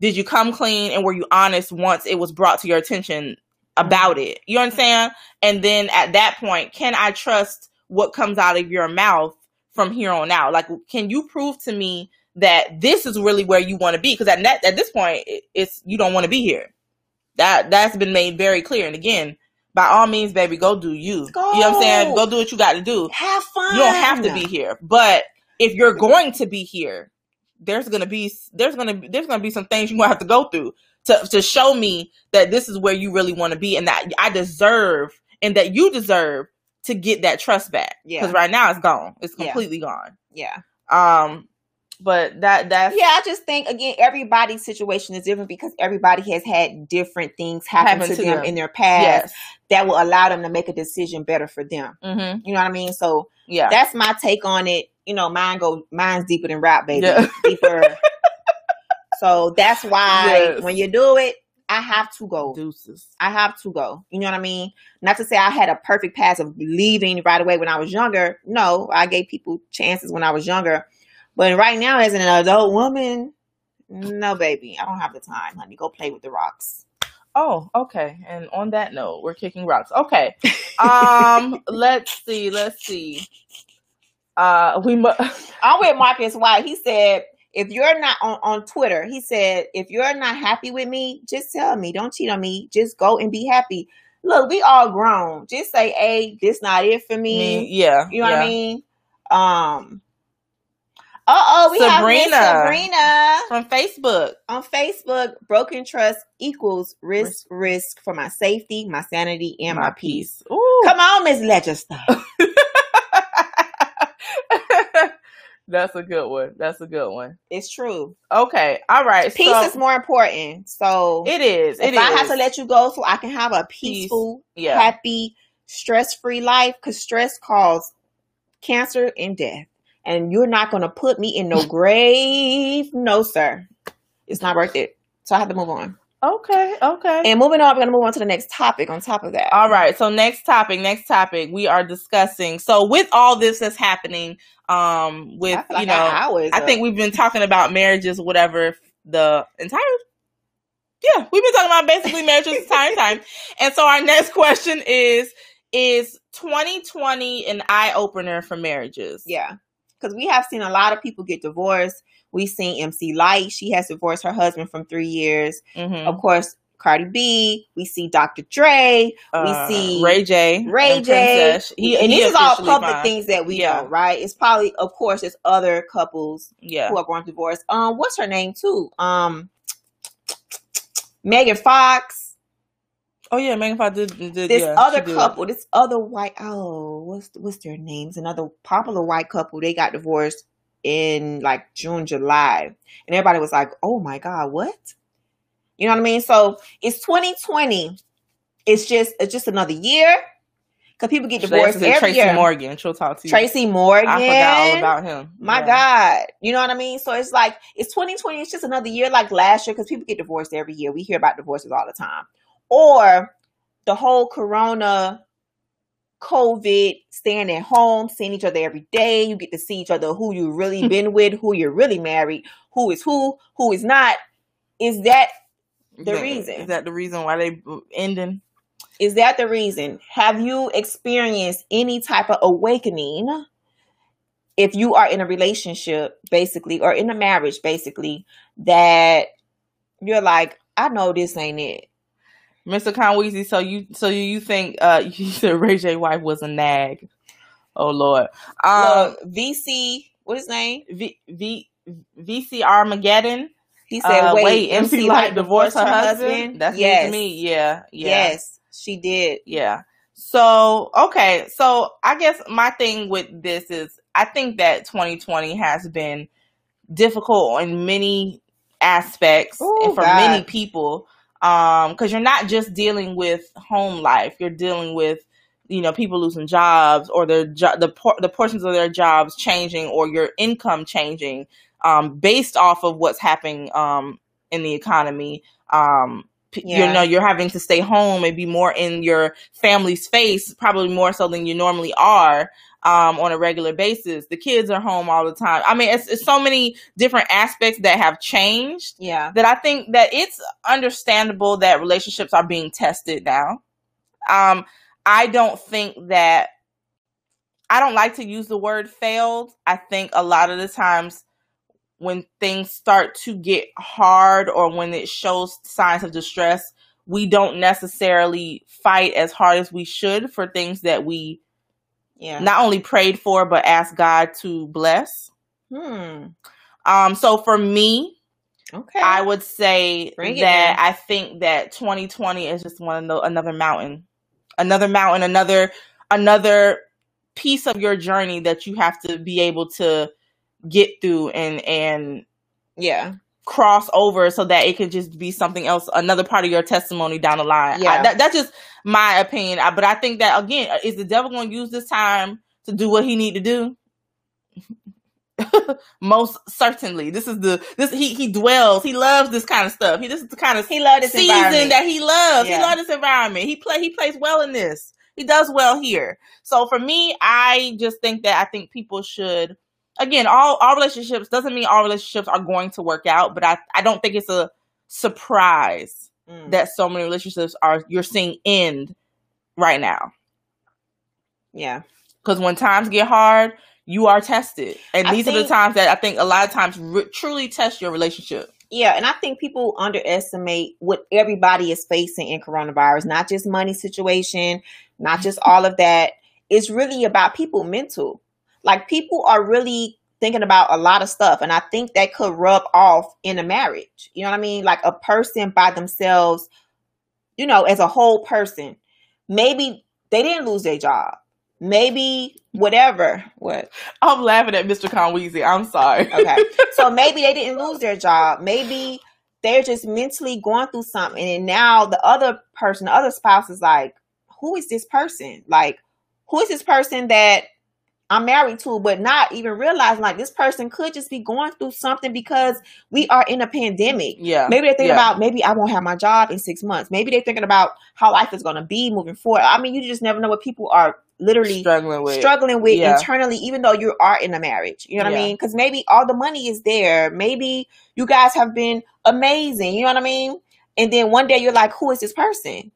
B: did you come clean and were you honest once it was brought to your attention about it you understand and then at that point can i trust what comes out of your mouth from here on out? Like, can you prove to me that this is really where you want to be? Because at that, at this point, it's you don't want to be here. That that's been made very clear. And again, by all means, baby, go do you. Go. You know what I'm saying? Go do what you got to do.
A: Have fun.
B: You don't have to be here, but if you're going to be here, there's gonna be there's gonna there's gonna be some things you're gonna have to go through to to show me that this is where you really want to be and that I deserve and that you deserve to get that trust back.
A: Yeah.
B: Because right now it's gone. It's
A: Yeah.
B: completely gone.
A: Yeah.
B: Um, but that that's
A: Yeah, I just think again, everybody's situation is different because everybody has had different things happen
B: Happen
A: to,
B: to
A: them,
B: them.
A: in their past
B: yes.
A: that will allow them to make a decision better for them.
B: Mm-hmm.
A: You know what I mean? So
B: Yeah.
A: that's my take on it. You know, mine go mine's deeper than rap, baby.
B: Yeah. *laughs*
A: Deeper. so that's why
B: Yes.
A: when you do it, I have to go.
B: Deuces.
A: I have to go. You know what I mean? Not to say I had a perfect path of leaving right away when I was younger. No, I gave people chances when I was younger. But right now, as an adult woman, no, baby, I don't have the time, honey. Go play with the rocks.
B: Oh, okay. And on that note, we're kicking rocks. Okay. Um, *laughs* let's see. Let's see. Uh, we mu- *laughs*
A: I'm with Marcus White. He said, if you're not on, on Twitter, he said, if you're not happy with me, just tell me. Don't cheat on me. Just go and be happy. Look, we all grown. Just say, hey, this not it for me.
B: me, yeah.
A: You know
B: yeah.
A: what I mean? Um. Uh oh, we have Miss
B: Sabrina.
A: Sabrina
B: From Facebook.
A: on Facebook. Broken trust equals risk, risk for my safety, my sanity, and my, peace.
B: Ooh.
A: Come on, Miss Legislator. *laughs*
B: That's a good one. That's a good one.
A: It's true.
B: Okay. All right.
A: Peace
B: so
A: is more important. So
B: it is.
A: if
B: It
A: I have to let you go, so I can have a peaceful,
B: yeah.
A: happy, stress-free life, because stress causes cancer and death. And you're not going to put me in no *laughs* grave. No, sir. It's not worth it. So I have to move on.
B: Okay. Okay.
A: And moving on, we're going to move on to the next topic on top of that.
B: All right. So next topic, next topic, we are discussing. So with all this that's happening, um, with
A: I feel like
B: you know, I
A: up.
B: think we've been talking about marriages, whatever, the entire. Yeah, we've been talking about basically marriages the entire time. *laughs* And so our next question is: Is 2020 an eye opener for marriages?
A: Yeah. Because we have seen a lot of people get divorced. We've seen MC Lyte. She has divorced her husband from three years.
B: Mhm.
A: Of course, Cardi B. We see Dr. Dre.
B: Uh,
A: see
B: Ray J.
A: Ray
B: and
A: J.
B: He,
A: and
B: he
A: this is all public
B: fine.
A: things that we
B: Yeah.
A: know, right? It's probably, of course, there's other couples
B: Yeah.
A: who are going through divorce. Um, what's her name too? Um, Megan Fox.
B: Oh yeah, Megan Fox did. did
A: This
B: yeah,
A: other
B: she did.
A: couple, this other white. Oh, what's what's their names? Another popular white couple. They got divorced in like June, July, and everybody was like, "Oh my god, what?" You know what I mean? So it's 2020. It's just it's just another year because people get divorced every
B: Tracy
A: year.
B: Morgan. She'll talk to you.
A: Tracy Morgan.
B: I forgot all about him.
A: My
B: Yeah.
A: God. You know what I mean? So it's like, it's 2020. It's just another year like last year because people get divorced every year. We hear about divorces all the time. Or the whole Corona, COVID, staying at home, seeing each other every day. You get to see each other, who you really *laughs* been with, who you're really married, who is who, who is not. Is that the
B: Is that-
A: reason.
B: Is that the reason why they ending?
A: is that the reason? Have you experienced any type of awakening if you are in a relationship, basically, or in a marriage, basically, that you're like, I know this ain't it.
B: Mr. Conweezy, so you so you think uh *laughs* you said Ray J wife was a nag. Oh Lord. Um
A: Look, VC, what his name?
B: V V VC Armageddon.
A: He said,
B: Uh,
A: wait,
B: MC
A: MC
B: Lyte
A: Lyte
B: divorced her husband. That's
A: yes.
B: me. Yeah. Yeah.
A: Yes, she did.
B: Yeah. So, okay. So, I guess my thing with this is I think that 2020 has been difficult in many aspects
A: Ooh,
B: and for
A: God.
B: many people. Um, cause you're not just dealing with home life, you're dealing with, you know, people losing jobs or their jo- the por- the portions of their jobs changing or your income changing, um, based off of what's happening, um, in the economy. Um,
A: Yeah.
B: you know, you're having to stay home and be more in your family's face, probably more so than you normally are um, on a regular basis. The kids are home all the time. I mean, it's, it's so many different aspects that have changed
A: Yeah.
B: that I think that it's understandable that relationships are being tested now. Um, I don't think that I don't like to use the word failed. I think a lot of the times when things start to get hard or when it shows signs of distress, we don't necessarily fight as hard as we should for things that we
A: Yeah.
B: not only prayed for but asked God to bless.
A: hmm.
B: Um, so for me,
A: Okay.
B: I would say
A: Bring
B: that. I think that 2020 is just one of the, another mountain, another mountain, another another piece of your journey that you have to be able to get through and and
A: Yeah.
B: cross over so that it could just be something else, another part of your testimony down the line.
A: Yeah.
B: I, that, that's just my opinion. I, but I think that again, uh, is the devil going to use this time to do what he need to do? *laughs* Most certainly. This is the this he he dwells. He loves this kind of stuff. He this is the kind of
A: He loved this
B: season that he loves.
A: Yeah.
B: He loves this environment. He play he plays well in this. He does well here. So for me, I just think that I think people should again, all all relationships doesn't mean all relationships are going to work out, but I I don't think it's a surprise
A: Mm.
B: that so many relationships are you're seeing end right now.
A: yeah.
B: Because when times get hard, you are tested, and
A: I
B: these are the times that I think a lot of times re- truly test your relationship.
A: Yeah, and I think people underestimate what everybody is facing in coronavirus, not just money situation, not just all of that. It's really about people mental. Like people are really thinking about a lot of stuff, and I think that could rub off in a marriage. You know what I mean? Like a person by themselves, you know, as a whole person, maybe they didn't lose their job. Maybe whatever. What?
B: I'm laughing at Mr. Conweezy. I'm sorry.
A: Okay. *laughs* so maybe they didn't lose their job. Maybe they're just mentally going through something. And now the other person, the other spouse is like, who is this person? Like, who is this person that I'm married to, but not even realizing like this person could just be going through something because we are in a pandemic.
B: yeah.
A: Maybe they're thinking
B: Yeah.
A: about maybe I won't have my job in six months. Maybe they're thinking about how life is going to be moving forward. I mean, you just never know what people are literally
B: struggling with.
A: struggling with
B: Yeah.
A: internally, even though you are in a marriage. You know what I mean? Because maybe all the money is there. Maybe you guys have been amazing. You know what I mean? And then one day you're like, who is this person?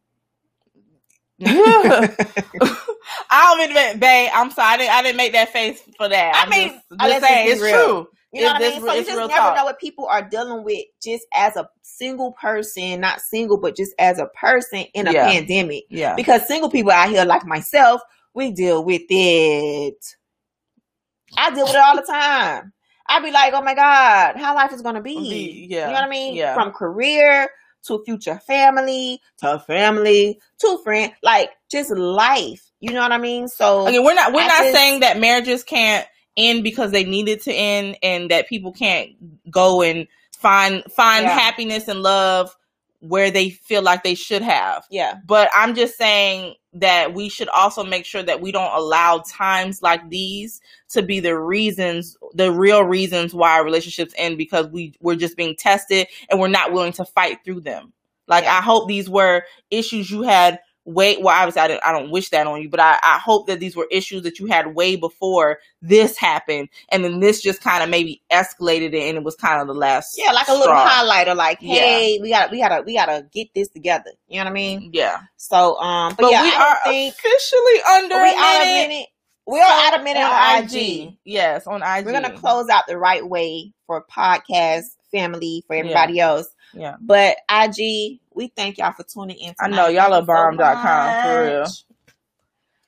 A: *laughs*
B: I'll admit, babe. I'm sorry. I didn't, I didn't make that face for that.
A: I
B: I'm
A: mean,
B: just, just saying, it's
A: real.
B: true.
A: You know what I
B: It's-
A: mean?
B: it's-
A: So you just never
B: talk.
A: know what people are dealing with just as a single person, not single, but just as a person in a
B: Yeah.
A: pandemic.
B: Yeah.
A: Because single people out here like myself, we deal with it. I deal with it all the time. I'd be like, oh my God, how life is gonna be.
B: Be- yeah.
A: You know what I mean?
B: Yeah.
A: From career to future family to family to friend, like just life. You know what I mean? So
B: Again, we're not we're
A: I
B: not
A: just-
B: saying that marriages can't end because they needed to end, and that people can't go and find find
A: Yeah.
B: happiness and love where they feel like they should have.
A: yeah,
B: But I'm just saying that we should also make sure that we don't allow times like these to be the reasons, the real reasons why relationships end because we we're just being tested and we're not willing to fight through them. Like
A: Yeah.
B: I hope these were issues you had way well obviously I, didn't, I don't wish that on you but I, I hope that these were issues that you had way before this happened and then this just kind of maybe escalated it and it was kind of the last
A: yeah, like a little highlighter. Like,
B: Yeah.
A: hey, we gotta, we gotta, we gotta get this together. You know what I mean?
B: yeah
A: So, um, but,
B: but
A: yeah,
B: we
A: I
B: are
A: think
B: officially under
A: we
B: a
A: a
B: minute.
A: We're out a minute on IG.
B: Yes, on IG.
A: We're gonna close out the right way for podcast family for everybody else.
B: Yeah.
A: But IG, we thank y'all for tuning in.
B: I know y'all are
A: you so
B: bomb.com for real.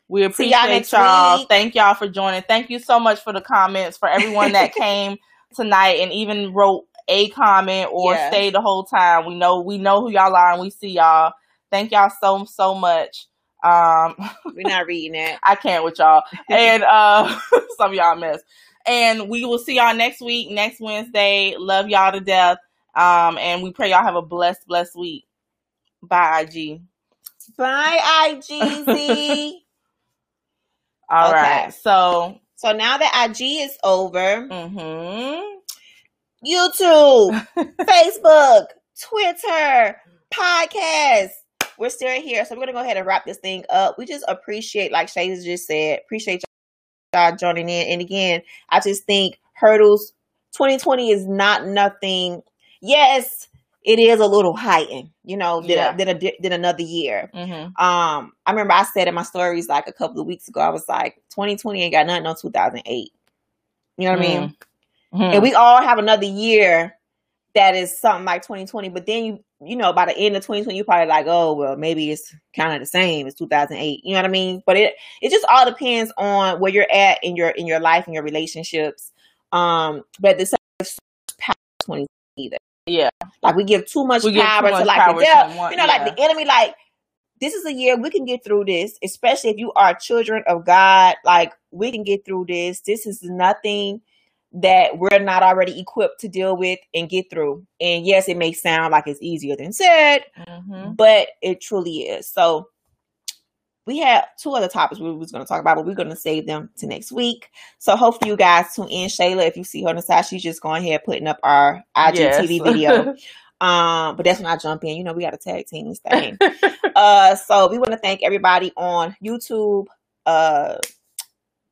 B: We
A: y'all
B: appreciate
A: next
B: y'all.
A: week.
B: Thank y'all for joining. Thank you so much for the comments for everyone that *laughs* came tonight and even wrote a comment or
A: Yeah.
B: stayed the whole time. We know we know who y'all are and we see y'all. Thank y'all so so much. Um *laughs*
A: We're not reading it.
B: I can't with y'all. *laughs* And uh some of y'all miss. And we will see y'all next week, next Wednesday. Love y'all to death. Um and we pray y'all have a blessed, blessed week. Bye IG.
A: Bye, IGZ. *laughs*
B: All
A: Okay.
B: right. So
A: so now that IG is over,
B: hmm
A: YouTube, *laughs* Facebook, Twitter, podcast. We're still here. So we're gonna go ahead and wrap this thing up. We just appreciate, like Shay just said, appreciate y'all joining in. And again, I just think hurdles 2020 is not nothing. Yes, it is a little heightened, you know, than,
B: Yeah.
A: a, than, a, than another year.
B: hmm
A: Um, I remember I said in my stories like a couple of weeks ago, I was like, 2020 ain't got nothing on 2008. You know what I mean?
B: Mm-hmm.
A: and we all have another year that is something like 2020 but then you you know by the end of 2020 you're probably like oh well maybe it's kind of the same as 2008 you know what i mean but it it just all depends on where you're at in your in your life and your relationships um but the same power 20 either
B: Yeah.
A: like we give too much
B: We give too
A: power
B: much
A: to like
B: power
A: the devil you know like the enemy like this is a year we can get through this, especially if you are children of God. Like we can get through this. This is nothing that we're not already equipped to deal with and get through. And yes, it may sound like it's easier than said, mm-hmm. but it truly is. So we had two other topics we was going to talk about, but we're going to save them to next week. So hopefully you guys tune in. Shayla, if you see her on the side, she's just going ahead putting up our IGTV yes. *laughs* video. Um, but that's when I jump in. You know, we got a tag team this thing. *laughs* uh, so we want to thank everybody on YouTube, uh,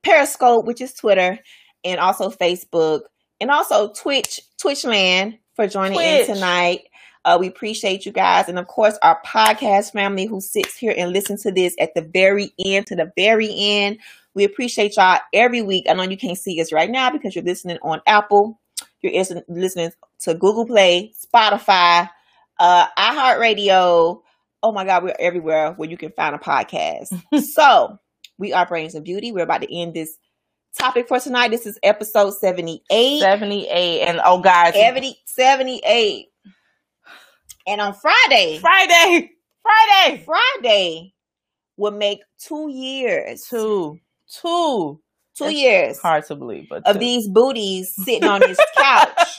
A: Periscope, which is Twitter, and also Facebook, and also Twitch, Twitchland for joining Twitch. in tonight. Uh, we appreciate you guys. And of course, our podcast family who sits here and listens to this at the very end, to the very end. We appreciate y'all every week. I know you can't see us right now because you're listening on Apple, you're listening to Google Play, Spotify, uh, iHeartRadio. Oh my God, we're everywhere where you can find a podcast. *laughs* so we are Brains and Beauty. We're about to end this topic for tonight. This is episode 78.
B: 78. And oh, guys.
A: 70, 78. And on Friday,
B: Friday, Friday,
A: Friday will make two years.
B: Two, two,
A: two it's years.
B: Hard to believe, but
A: of two. these booties sitting on his *laughs* couch.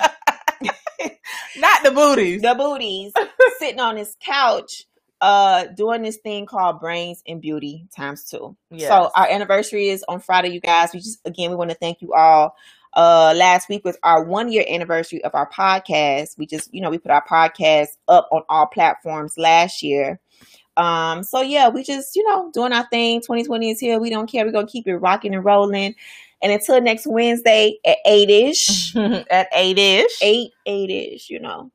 B: Not the booties.
A: The booties *laughs* sitting on his couch, uh, doing this thing called Brains and Beauty times two. Yes. So our anniversary is on Friday, you guys. We just again we want to thank you all uh last week was our one year anniversary of our podcast. We just you know we put our podcast up on all platforms last year. Um so yeah we just you know doing our thing. 2020 is here. We don't care. We're gonna keep it rocking and rolling. And until next wednesday at 8ish *laughs*
B: at 8ish
A: 8 8ish you know.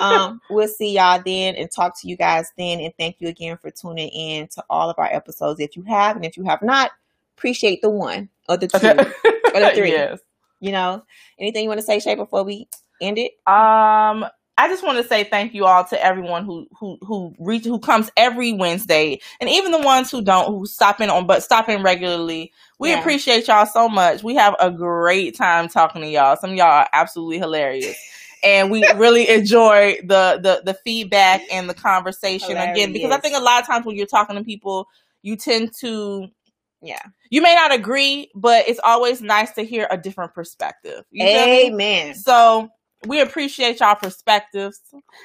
A: Um *laughs* we'll see y'all then and talk to you guys then. And thank you again for tuning in to all of our episodes. If you have and if you have not appreciate the one or the two or the *laughs* three. Yes you know, anything you want to say, Shay, before we end it?
B: Um, I just want to say thank you all to everyone who who who reach who comes every Wednesday, and even the ones who don't who stop in on but stop in regularly. We yeah. appreciate y'all so much. We have a great time talking to y'all. Some y'all are absolutely hilarious. and we *laughs* really enjoy the, the the feedback and the conversation hilarious. again because I think a lot of times when you're talking to people, you tend to
A: yeah.
B: You may not agree, but it's always nice to hear a different perspective. You
A: Amen.
B: So we appreciate y'all perspectives.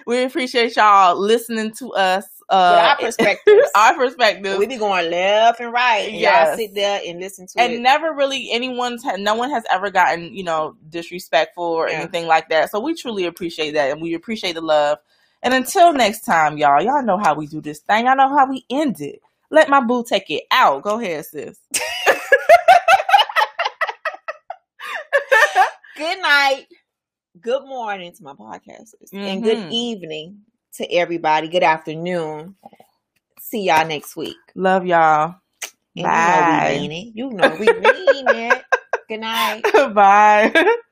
B: We appreciate y'all listening to us.
A: Uh, our perspectives. *laughs*
B: our perspectives.
A: We be going left and right. And yes. Y'all sit there and listen to
B: and
A: it.
B: And never really anyone's no one has ever gotten, you know, disrespectful or yeah. anything like that. So we truly appreciate that and we appreciate the love. And until next time, y'all, y'all know how we do this thing. Y'all know how we end it. Let my boo take it out. Go ahead, sis. *laughs*
A: good night. Good morning to my podcasters. Mm-hmm. And good mm-hmm. evening to everybody. Good afternoon. See y'all next week.
B: Love y'all.
A: And Bye. You know we mean it. You know we mean it. *laughs* Good night.
B: Bye. *laughs*